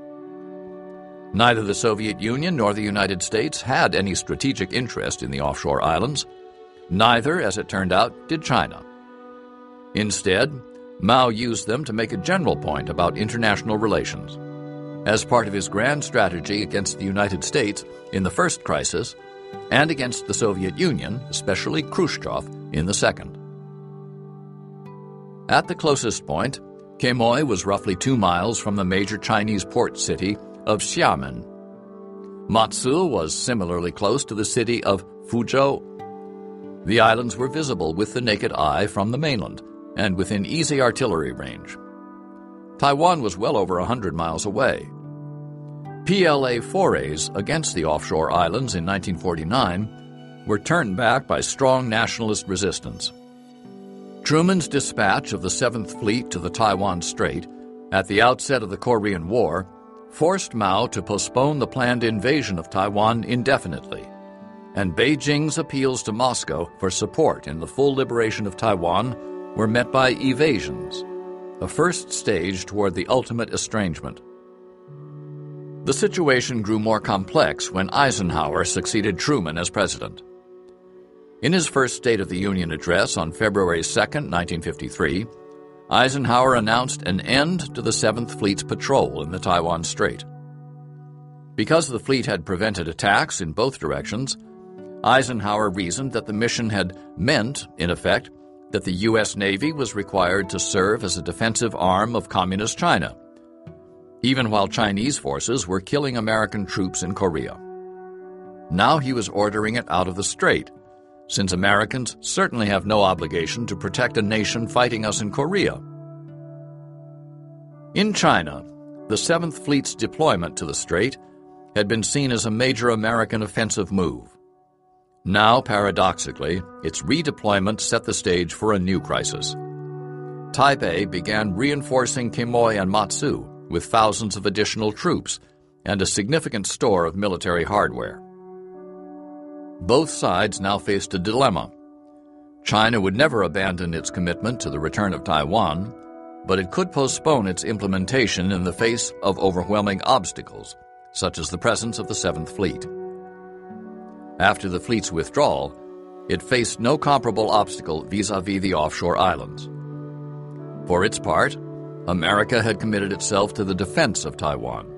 Neither the Soviet Union nor the United States had any strategic interest in the offshore islands. Neither, as it turned out, did China. Instead, Mao used them to make a general point about international relations. As part of his grand strategy against the United States in the first crisis, and against the Soviet Union, especially Khrushchev, in the second. At the closest point, Quemoy was roughly two miles from the major Chinese port city of Xiamen. Matsu was similarly close to the city of Fuzhou. The islands were visible with the naked eye from the mainland and within easy artillery range. Taiwan was well over 100 miles away. PLA forays against the offshore islands in 1949 were turned back by strong nationalist resistance. Truman's dispatch of the Seventh Fleet to the Taiwan Strait at the outset of the Korean War forced Mao to postpone the planned invasion of Taiwan indefinitely, and Beijing's appeals to Moscow for support in the full liberation of Taiwan were met by evasions, a first stage toward the ultimate estrangement. The situation grew more complex when Eisenhower succeeded Truman as president. In his first State of the Union address on February 2, 1953, Eisenhower announced an end to the Seventh Fleet's patrol in the Taiwan Strait. Because the fleet had prevented attacks in both directions, Eisenhower reasoned that the mission had meant, in effect, that the U.S. Navy was required to serve as a defensive arm of Communist China, even while Chinese forces were killing American troops in Korea. Now he was ordering it out of the strait since Americans certainly have no obligation to protect a nation fighting us in Korea. In China, the Seventh Fleet's deployment to the Strait had been seen as a major American offensive move. Now, paradoxically, its redeployment set the stage for a new crisis. Taipei began reinforcing Quemoy and Matsu with thousands of additional troops and a significant store of military hardware. Both sides now faced a dilemma. China would never abandon its commitment to the return of Taiwan, but it could postpone its implementation in the face of overwhelming obstacles, such as the presence of the Seventh Fleet. After the fleet's withdrawal, it faced no comparable obstacle vis a vis the offshore islands. For its part, America had committed itself to the defense of Taiwan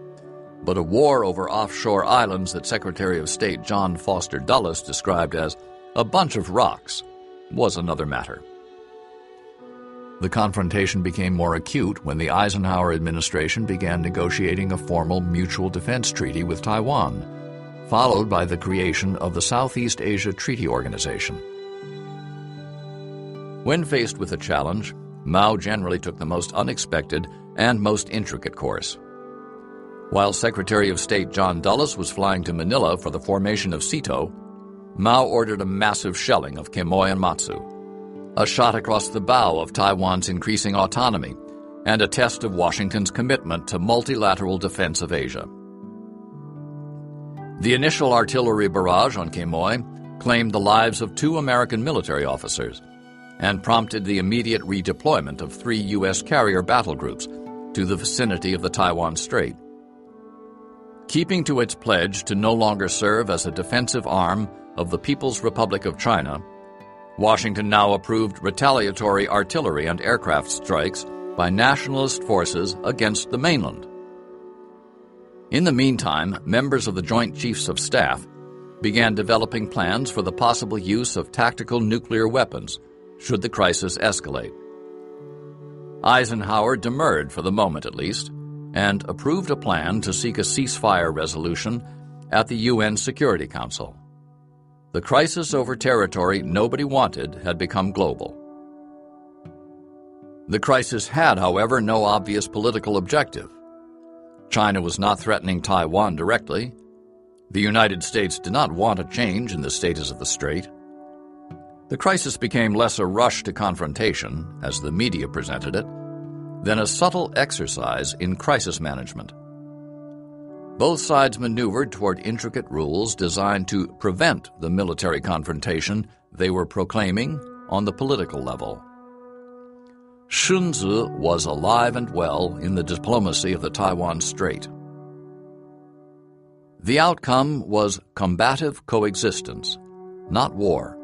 but a war over offshore islands that Secretary of State John Foster Dulles described as a bunch of rocks was another matter. The confrontation became more acute when the Eisenhower administration began negotiating a formal mutual defense treaty with Taiwan, followed by the creation of the Southeast Asia Treaty Organization. When faced with a challenge, Mao generally took the most unexpected and most intricate course. While Secretary of State John Dulles was flying to Manila for the formation of SEATO, Mao ordered a massive shelling of Quemoy and Matsu, a shot across the bow of Taiwan's increasing autonomy, and a test of Washington's commitment to multilateral defense of Asia. The initial artillery barrage on Quemoy claimed the lives of two American military officers and prompted the immediate redeployment of three U.S. carrier battle groups to the vicinity of the Taiwan Strait. Keeping to its pledge to no longer serve as a defensive arm of the People's Republic of China, Washington now approved retaliatory artillery and aircraft strikes by nationalist forces against the mainland. In the meantime, members of the Joint Chiefs of Staff began developing plans for the possible use of tactical nuclear weapons should the crisis escalate. Eisenhower demurred for the moment at least and approved a plan to seek a ceasefire resolution at the UN Security Council. The crisis over territory nobody wanted had become global. The crisis had, however, no obvious political objective. China was not threatening Taiwan directly. The United States did not want a change in the status of the strait. The crisis became less a rush to confrontation, as the media presented it, than a subtle exercise in crisis management. Both sides maneuvered toward intricate rules designed to prevent the military confrontation they were proclaiming on the political level. Sun Tzu was alive and well in the diplomacy of the Taiwan Strait. The outcome was combative coexistence, not war.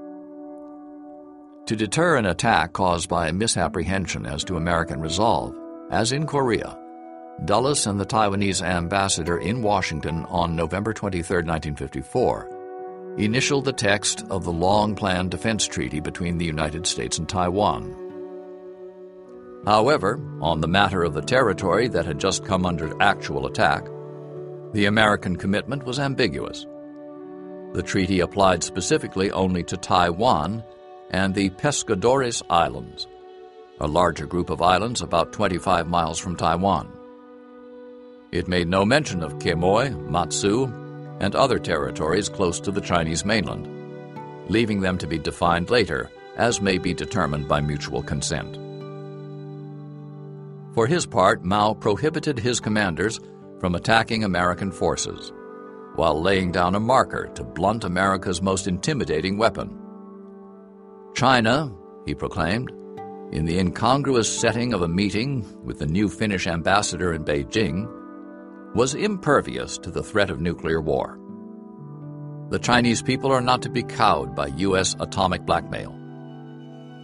To deter an attack caused by misapprehension as to American resolve, as in Korea, Dulles and the Taiwanese ambassador in Washington on November 23, 1954, initialed the text of the long planned defense treaty between the United States and Taiwan. However, on the matter of the territory that had just come under actual attack, the American commitment was ambiguous. The treaty applied specifically only to Taiwan and the Pescadores Islands, a larger group of islands about 25 miles from Taiwan. It made no mention of Quemoy, Matsu, and other territories close to the Chinese mainland, leaving them to be defined later as may be determined by mutual consent. For his part, Mao prohibited his commanders from attacking American forces, while laying down a marker to blunt America's most intimidating weapon. China, he proclaimed, in the incongruous setting of a meeting with the new Finnish ambassador in Beijing, was impervious to the threat of nuclear war. The Chinese people are not to be cowed by U.S. atomic blackmail.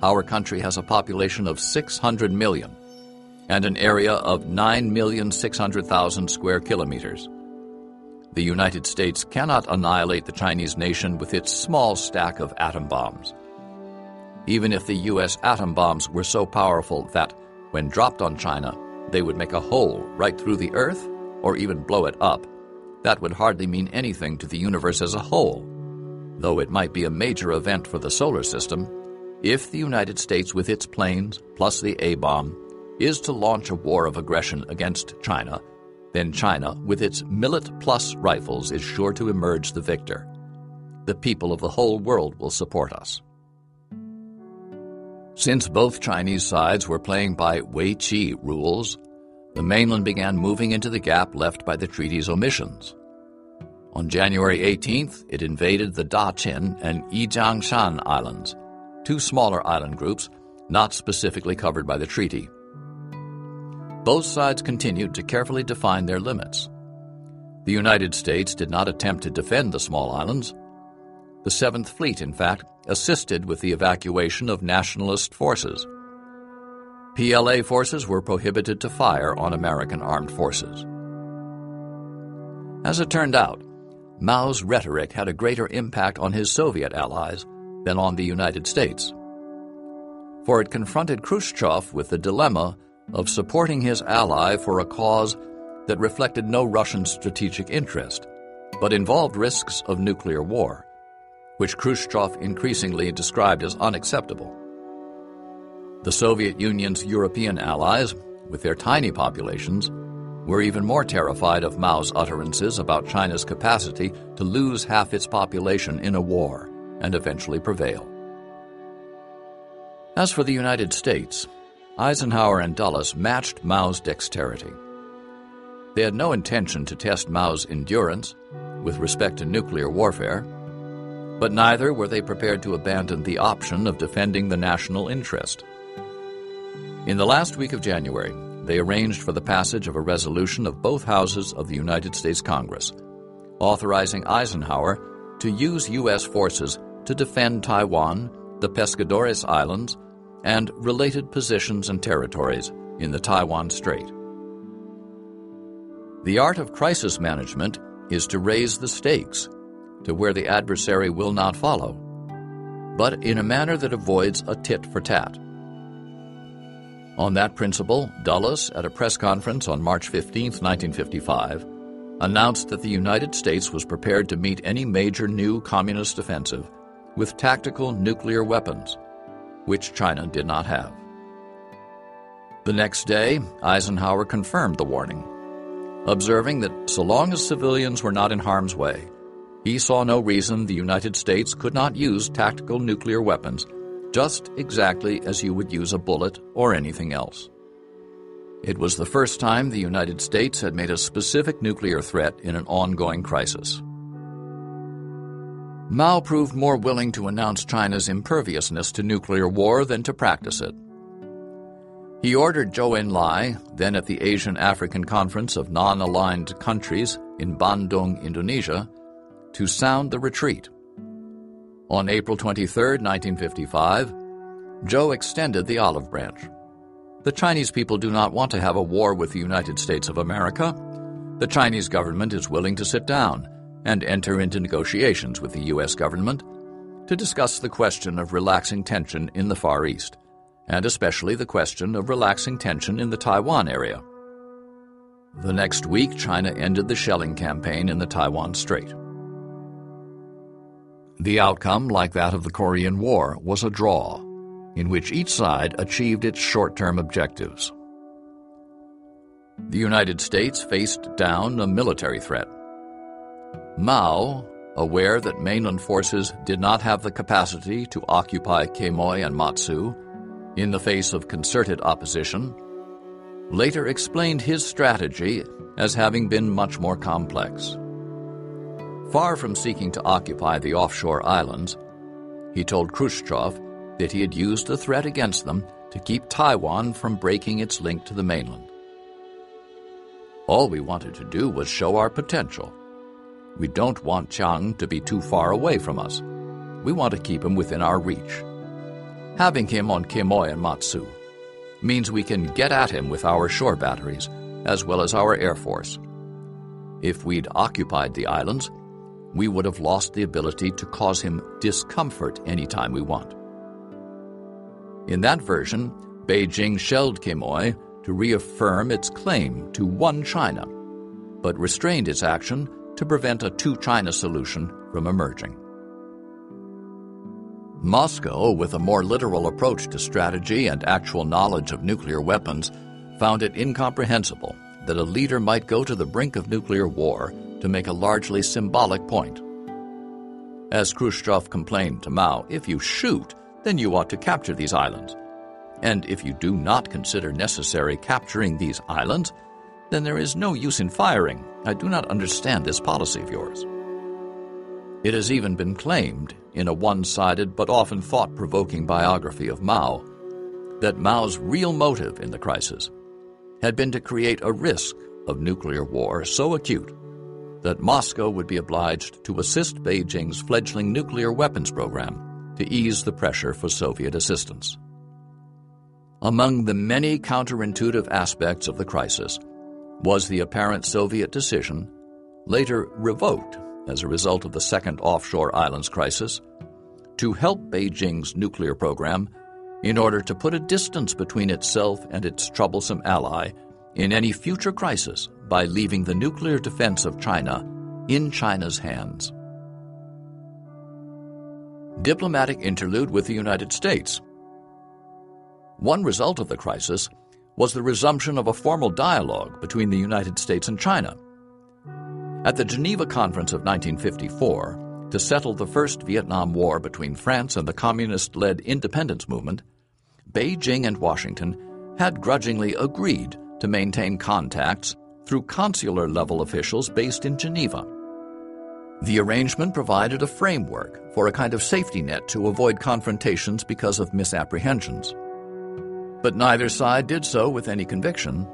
Our country has a population of 600 million and an area of 9,600,000 square kilometers. The United States cannot annihilate the Chinese nation with its small stack of atom bombs. Even if the U.S. atom bombs were so powerful that, when dropped on China, they would make a hole right through the earth, or even blow it up, that would hardly mean anything to the universe as a whole, though it might be a major event for the solar system if the United States, with its planes plus the A bomb, is to launch a war of aggression against China, then China, with its Millet Plus rifles, is sure to emerge the victor. The people of the whole world will support us. Since both Chinese sides were playing by Wei Weiqi rules, the mainland began moving into the gap left by the treaty's omissions. On January 18th, it invaded the Da Dachen and Yijiangshan Islands, two smaller island groups not specifically covered by the treaty. Both sides continued to carefully define their limits. The United States did not attempt to defend the small islands. The Seventh Fleet, in fact, assisted with the evacuation of nationalist forces. PLA forces were prohibited to fire on American armed forces. As it turned out, Mao's rhetoric had a greater impact on his Soviet allies than on the United States. For it confronted Khrushchev with the dilemma of supporting his ally for a cause that reflected no Russian strategic interest, but involved risks of nuclear war, which Khrushchev increasingly described as unacceptable. The Soviet Union's European allies, with their tiny populations, were even more terrified of Mao's utterances about China's capacity to lose half its population in a war and eventually prevail. As for the United States, Eisenhower and Dulles matched Mao's dexterity. They had no intention to test Mao's endurance with respect to nuclear warfare, but neither were they prepared to abandon the option of defending the national interest. In the last week of January, they arranged for the passage of a resolution of both houses of the United States Congress, authorizing Eisenhower to use U.S. forces to defend Taiwan, the Pescadores Islands, and related positions and territories in the Taiwan Strait. The art of crisis management is to raise the stakes to where the adversary will not follow, but in a manner that avoids a tit for tat. On that principle, Dulles, at a press conference on March 15, 1955, announced that the United States was prepared to meet any major new communist offensive with tactical nuclear weapons, which China did not have. The next day, Eisenhower confirmed the warning. observing that so long as civilians were not in harm's way, he saw no reason the United States could not use tactical nuclear weapons just exactly as you would use a bullet or anything else. It was the first time the United States had made a specific nuclear threat in an ongoing crisis. Mao proved more willing to announce China's imperviousness to nuclear war than to practice it. He ordered Zhou Enlai, then at the Asian African Conference of Non Aligned Countries in Bandung, Indonesia, to sound the retreat. On April 23, 1955, Zhou extended the olive branch. The Chinese people do not want to have a war with the United States of America. The Chinese government is willing to sit down and enter into negotiations with the U.S. government to discuss the question of relaxing tension in the Far East, and especially the question of relaxing tension in the Taiwan area. The next week, China ended the shelling campaign in the Taiwan Strait. The outcome, like that of the Korean War, was a draw, in which each side achieved its short term objectives. The United States faced down a military threat Mao, aware that mainland forces did not have the capacity to occupy Quemoy and Matsu in the face of concerted opposition, later explained his strategy as having been much more complex. Far from seeking to occupy the offshore islands, he told Khrushchev that he had used the threat against them to keep Taiwan from breaking its link to the mainland. All we wanted to do was show our potential we don't want Chiang to be too far away from us. We want to keep him within our reach. Having him on Quemoy and Matsu means we can get at him with our shore batteries as well as our air force. If we'd occupied the islands, we would have lost the ability to cause him discomfort anytime we want. In that version, Beijing shelled Quemoy to reaffirm its claim to one China, but restrained its action to prevent a two China solution from emerging. Moscow, with a more literal approach to strategy and actual knowledge of nuclear weapons, found it incomprehensible that a leader might go to the brink of nuclear war to make a largely symbolic point. As Khrushchev complained to Mao, if you shoot, then you ought to capture these islands. And if you do not consider necessary capturing these islands, then there is no use in firing. I do not understand this policy of yours. It has even been claimed, in a one sided but often thought provoking biography of Mao, that Mao's real motive in the crisis had been to create a risk of nuclear war so acute that Moscow would be obliged to assist Beijing's fledgling nuclear weapons program to ease the pressure for Soviet assistance. Among the many counterintuitive aspects of the crisis was the apparent Soviet decision, later revoked as a result of the second offshore islands crisis, to help Beijing's nuclear program in order to put a distance between itself and its troublesome ally in any future crisis by leaving the nuclear defense of China in China's hands. Diplomatic interlude with the United States. One result of the crisis was the resumption of a formal dialogue between the United States and China. At the Geneva Conference of 1954, to settle the first Vietnam War between France and the communist led independence movement, Beijing and Washington had grudgingly agreed to maintain contacts through consular level officials based in Geneva. The arrangement provided a framework for a kind of safety net to avoid confrontations because of misapprehensions. But neither side did so with any conviction,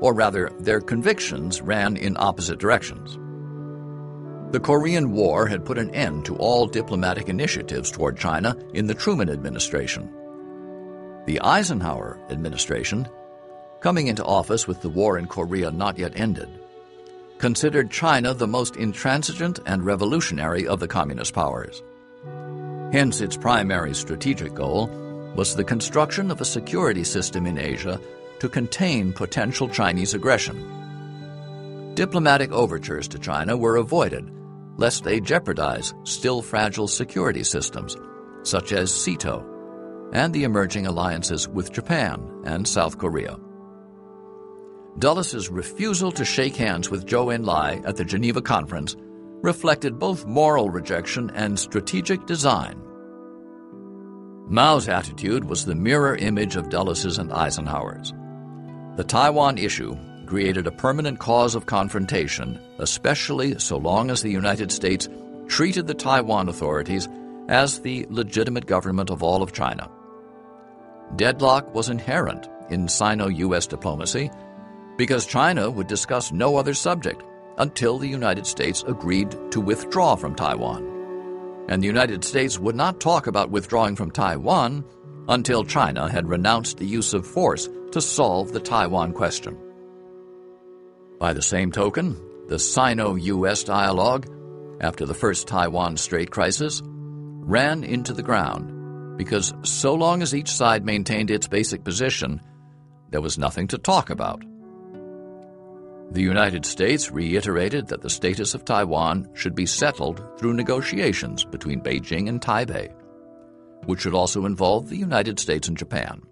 or rather, their convictions ran in opposite directions. The Korean War had put an end to all diplomatic initiatives toward China in the Truman administration. The Eisenhower administration, coming into office with the war in Korea not yet ended, considered China the most intransigent and revolutionary of the communist powers. Hence, its primary strategic goal was the construction of a security system in Asia to contain potential Chinese aggression. Diplomatic overtures to China were avoided lest they jeopardize still fragile security systems, such as SEATO, and the emerging alliances with Japan and South Korea. Dulles' refusal to shake hands with Zhou Enlai at the Geneva Conference reflected both moral rejection and strategic design. Mao's attitude was the mirror image of Dulles's and Eisenhower's. The Taiwan issue created a permanent cause of confrontation, especially so long as the United States treated the Taiwan authorities as the legitimate government of all of China. Deadlock was inherent in Sino U.S. diplomacy because China would discuss no other subject until the United States agreed to withdraw from Taiwan. And the United States would not talk about withdrawing from Taiwan until China had renounced the use of force to solve the Taiwan question. By the same token, the Sino U.S. dialogue, after the first Taiwan Strait crisis, ran into the ground because so long as each side maintained its basic position, there was nothing to talk about. The United States reiterated that the status of Taiwan should be settled through negotiations between Beijing and Taipei, which should also involve the United States and Japan.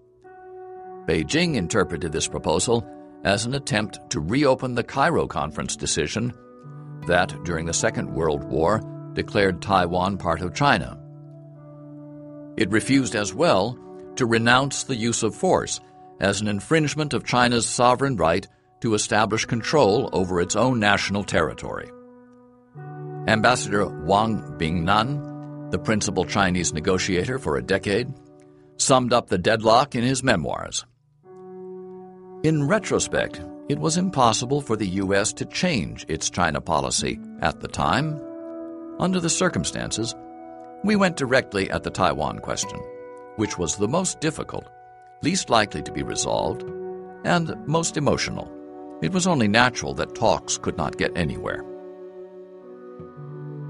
Beijing interpreted this proposal as an attempt to reopen the Cairo Conference decision that, during the Second World War, declared Taiwan part of China. It refused as well to renounce the use of force as an infringement of China's sovereign right to establish control over its own national territory. Ambassador Wang Bingnan, the principal Chinese negotiator for a decade, summed up the deadlock in his memoirs. In retrospect, it was impossible for the U.S. to change its China policy at the time. Under the circumstances, we went directly at the Taiwan question, which was the most difficult, least likely to be resolved, and most emotional. It was only natural that talks could not get anywhere.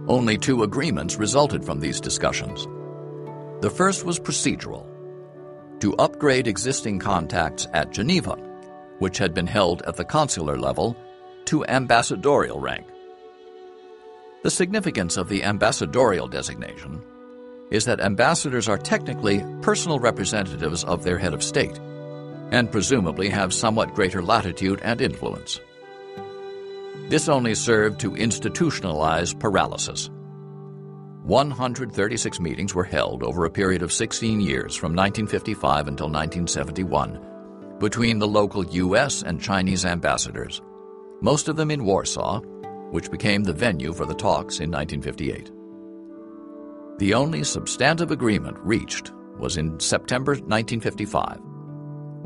Only two agreements resulted from these discussions. The first was procedural to upgrade existing contacts at Geneva, which had been held at the consular level, to ambassadorial rank. The significance of the ambassadorial designation is that ambassadors are technically personal representatives of their head of state and presumably have somewhat greater latitude and influence. This only served to institutionalize paralysis. 136 meetings were held over a period of 16 years from 1955 until 1971 between the local U.S. and Chinese ambassadors, most of them in Warsaw, which became the venue for the talks in 1958. The only substantive agreement reached was in September 1955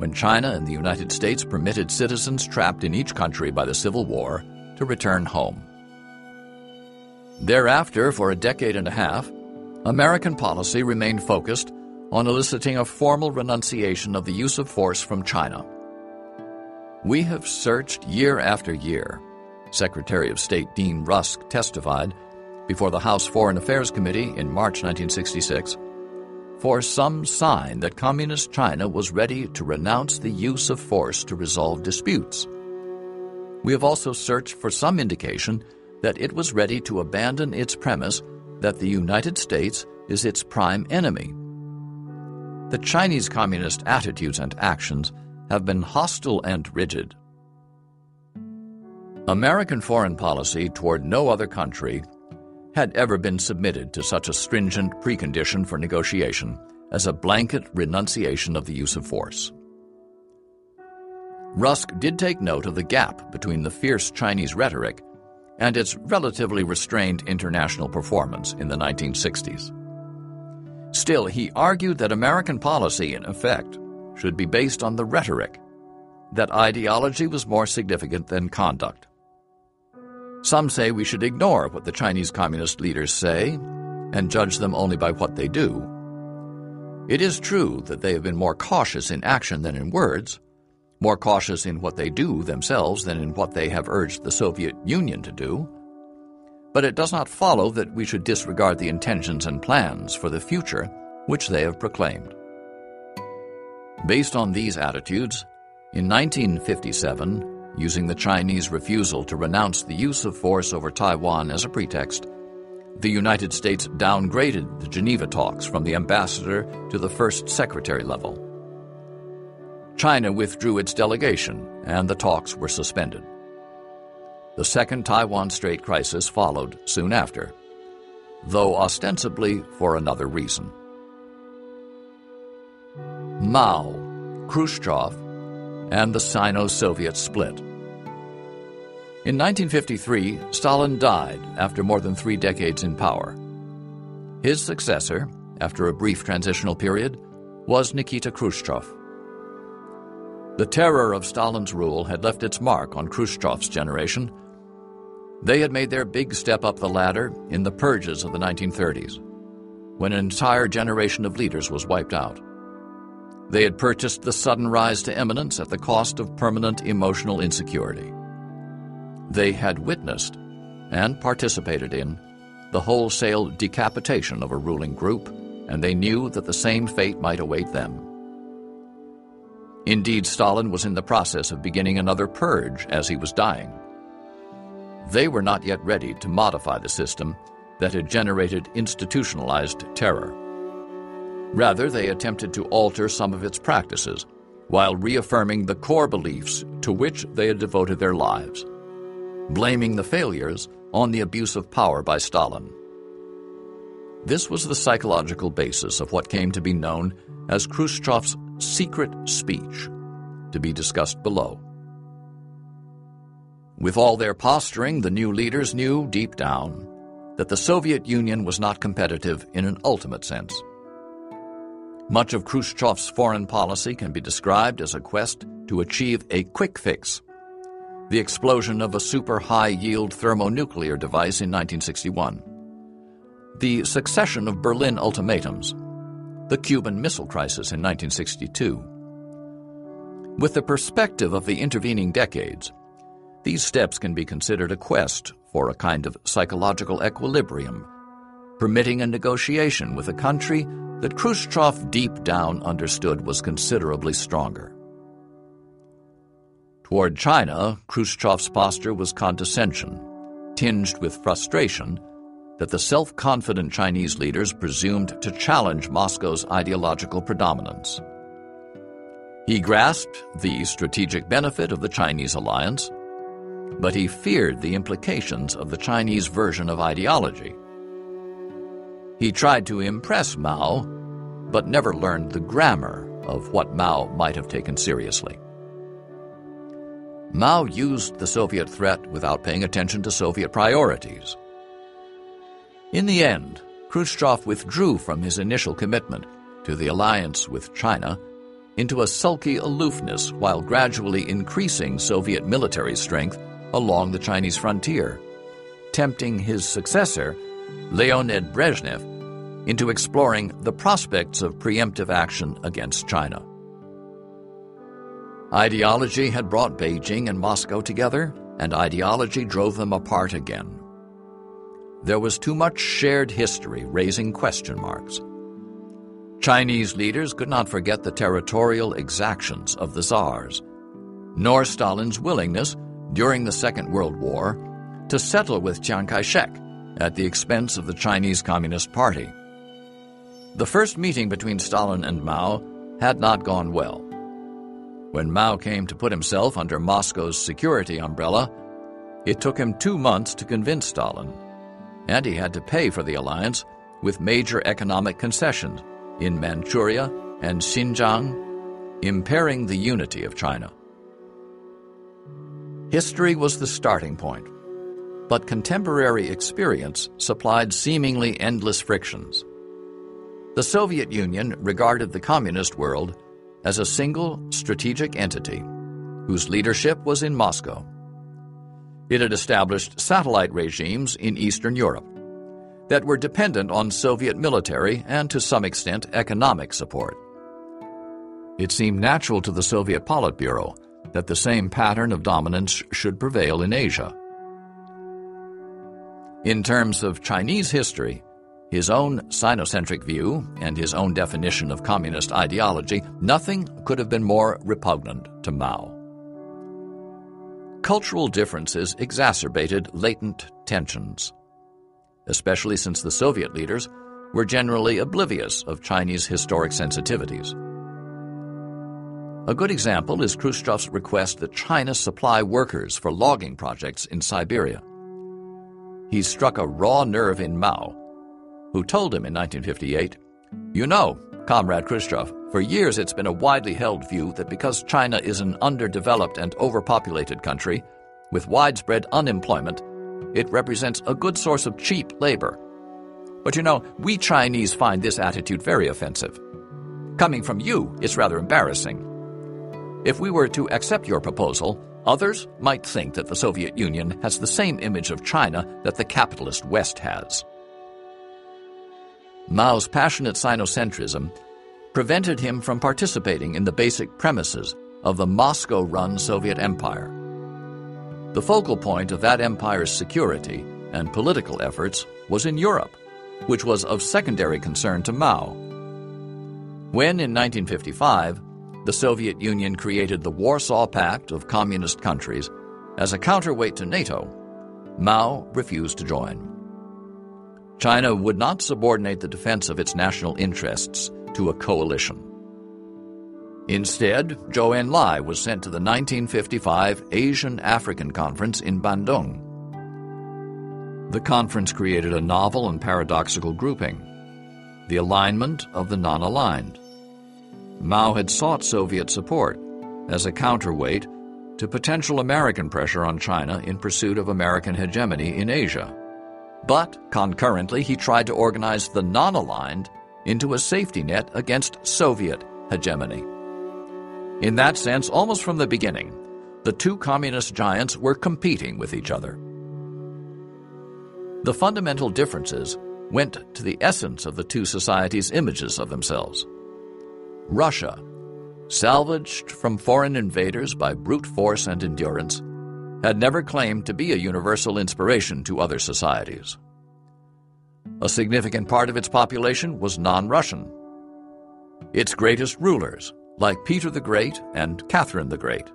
when China and the United States permitted citizens trapped in each country by the Civil War to return home. Thereafter, for a decade and a half, American policy remained focused on eliciting a formal renunciation of the use of force from China. We have searched year after year. Secretary of State Dean Rusk testified before the House Foreign Affairs Committee in March 1966 for some sign that Communist China was ready to renounce the use of force to resolve disputes. We have also searched for some indication that it was ready to abandon its premise that the United States is its prime enemy. The Chinese Communist attitudes and actions have been hostile and rigid. American foreign policy toward no other country had ever been submitted to such a stringent precondition for negotiation as a blanket renunciation of the use of force. Rusk did take note of the gap between the fierce Chinese rhetoric and its relatively restrained international performance in the 1960s. Still, he argued that American policy, in effect, should be based on the rhetoric, that ideology was more significant than conduct. Some say we should ignore what the Chinese Communist leaders say and judge them only by what they do. It is true that they have been more cautious in action than in words, more cautious in what they do themselves than in what they have urged the Soviet Union to do. But it does not follow that we should disregard the intentions and plans for the future which they have proclaimed. Based on these attitudes, in 1957, using the Chinese refusal to renounce the use of force over Taiwan as a pretext, the United States downgraded the Geneva talks from the ambassador to the first secretary level. China withdrew its delegation and the talks were suspended. The second Taiwan Strait crisis followed soon after, though ostensibly for another reason. Mao, Khrushchev, and the Sino-Soviet split. In 1953, Stalin died after more than three decades in power. His successor, after a brief transitional period, was Nikita Khrushchev. The terror of Stalin's rule had left its mark on Khrushchev's generation. They had made their big step up the ladder in the purges of the 1930s, when an entire generation of leaders was wiped out. They had purchased the sudden rise to eminence at the cost of permanent emotional insecurity. They had witnessed and participated in the wholesale decapitation of a ruling group, and they knew that the same fate might await them. Indeed, Stalin was in the process of beginning another purge as he was dying. They were not yet ready to modify the system that had generated institutionalized terror. Rather, they attempted to alter some of its practices while reaffirming the core beliefs to which they had devoted their lives blaming the failures on the abuse of power by Stalin. This was the psychological basis of what came to be known as Khrushchev's secret speech, to be discussed below. With all their posturing, the new leaders knew deep down that the Soviet Union was not competitive in an ultimate sense. Much of Khrushchev's foreign policy can be described as a quest to achieve a quick fix the explosion of a super high yield thermonuclear device in 1961, the succession of Berlin ultimatums, the Cuban Missile Crisis in 1962. With the perspective of the intervening decades, these steps can be considered a quest for a kind of psychological equilibrium, permitting a negotiation with a country that Khrushchev deep down understood was considerably stronger. Toward China, Khrushchev's posture was condescension, tinged with frustration that the self-confident Chinese leaders presumed to challenge Moscow's ideological predominance. He grasped the strategic benefit of the Chinese alliance, but he feared the implications of the Chinese version of ideology. He tried to impress Mao, but never learned the grammar of what Mao might have taken seriously. Mao used the Soviet threat without paying attention to Soviet priorities. In the end, Khrushchev withdrew from his initial commitment to the alliance with China into a sulky aloofness while gradually increasing Soviet military strength along the Chinese frontier, tempting his successor, Leonid Brezhnev, into exploring the prospects of preemptive action against China. Ideology had brought Beijing and Moscow together, and ideology drove them apart again. There was too much shared history raising question marks. Chinese leaders could not forget the territorial exactions of the Tsars, nor Stalin's willingness during the Second World War to settle with Chiang Kai-shek at the expense of the Chinese Communist Party. The first meeting between Stalin and Mao had not gone well. When Mao came to put himself under Moscow's security umbrella, it took him two months to convince Stalin, and he had to pay for the alliance with major economic concessions in Manchuria and Xinjiang, impairing the unity of China. History was the starting point, but contemporary experience supplied seemingly endless frictions. The Soviet Union regarded the communist world as a single strategic entity whose leadership was in Moscow. It had established satellite regimes in Eastern Europe that were dependent on Soviet military and to some extent economic support. It seemed natural to the Soviet Politburo that the same pattern of dominance should prevail in Asia. In terms of Chinese history, his own Sinocentric view and his own definition of communist ideology, nothing could have been more repugnant to Mao. Cultural differences exacerbated latent tensions, especially since the Soviet leaders were generally oblivious of Chinese historic sensitivities. A good example is Khrushchev's request that China supply workers for logging projects in Siberia. He struck a raw nerve in Mao, who told him in 1958, You know, Comrade Khrushchev, for years it's been a widely held view that because China is an underdeveloped and overpopulated country with widespread unemployment, it represents a good source of cheap labor. But you know, we Chinese find this attitude very offensive. Coming from you, it's rather embarrassing. If we were to accept your proposal, others might think that the Soviet Union has the same image of China that the capitalist West has. Mao's passionate Sinocentrism prevented him from participating in the basic premises of the Moscow run Soviet Empire. The focal point of that empire's security and political efforts was in Europe, which was of secondary concern to Mao. When, in 1955, the Soviet Union created the Warsaw Pact of communist countries as a counterweight to NATO, Mao refused to join. China would not subordinate the defense of its national interests to a coalition. Instead, Zhou Enlai was sent to the 1955 Asian African Conference in Bandung. The conference created a novel and paradoxical grouping the alignment of the non aligned. Mao had sought Soviet support as a counterweight to potential American pressure on China in pursuit of American hegemony in Asia. But concurrently, he tried to organize the non aligned into a safety net against Soviet hegemony. In that sense, almost from the beginning, the two communist giants were competing with each other. The fundamental differences went to the essence of the two societies' images of themselves. Russia, salvaged from foreign invaders by brute force and endurance, had never claimed to be a universal inspiration to other societies. A significant part of its population was non Russian. Its greatest rulers, like Peter the Great and Catherine the Great,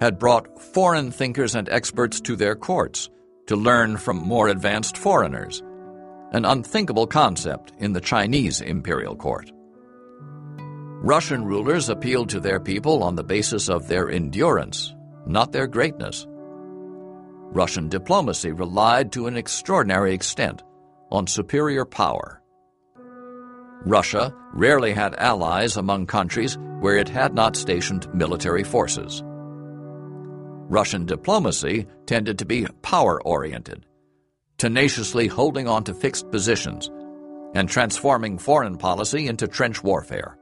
had brought foreign thinkers and experts to their courts to learn from more advanced foreigners, an unthinkable concept in the Chinese imperial court. Russian rulers appealed to their people on the basis of their endurance, not their greatness. Russian diplomacy relied to an extraordinary extent on superior power. Russia rarely had allies among countries where it had not stationed military forces. Russian diplomacy tended to be power oriented, tenaciously holding on to fixed positions and transforming foreign policy into trench warfare.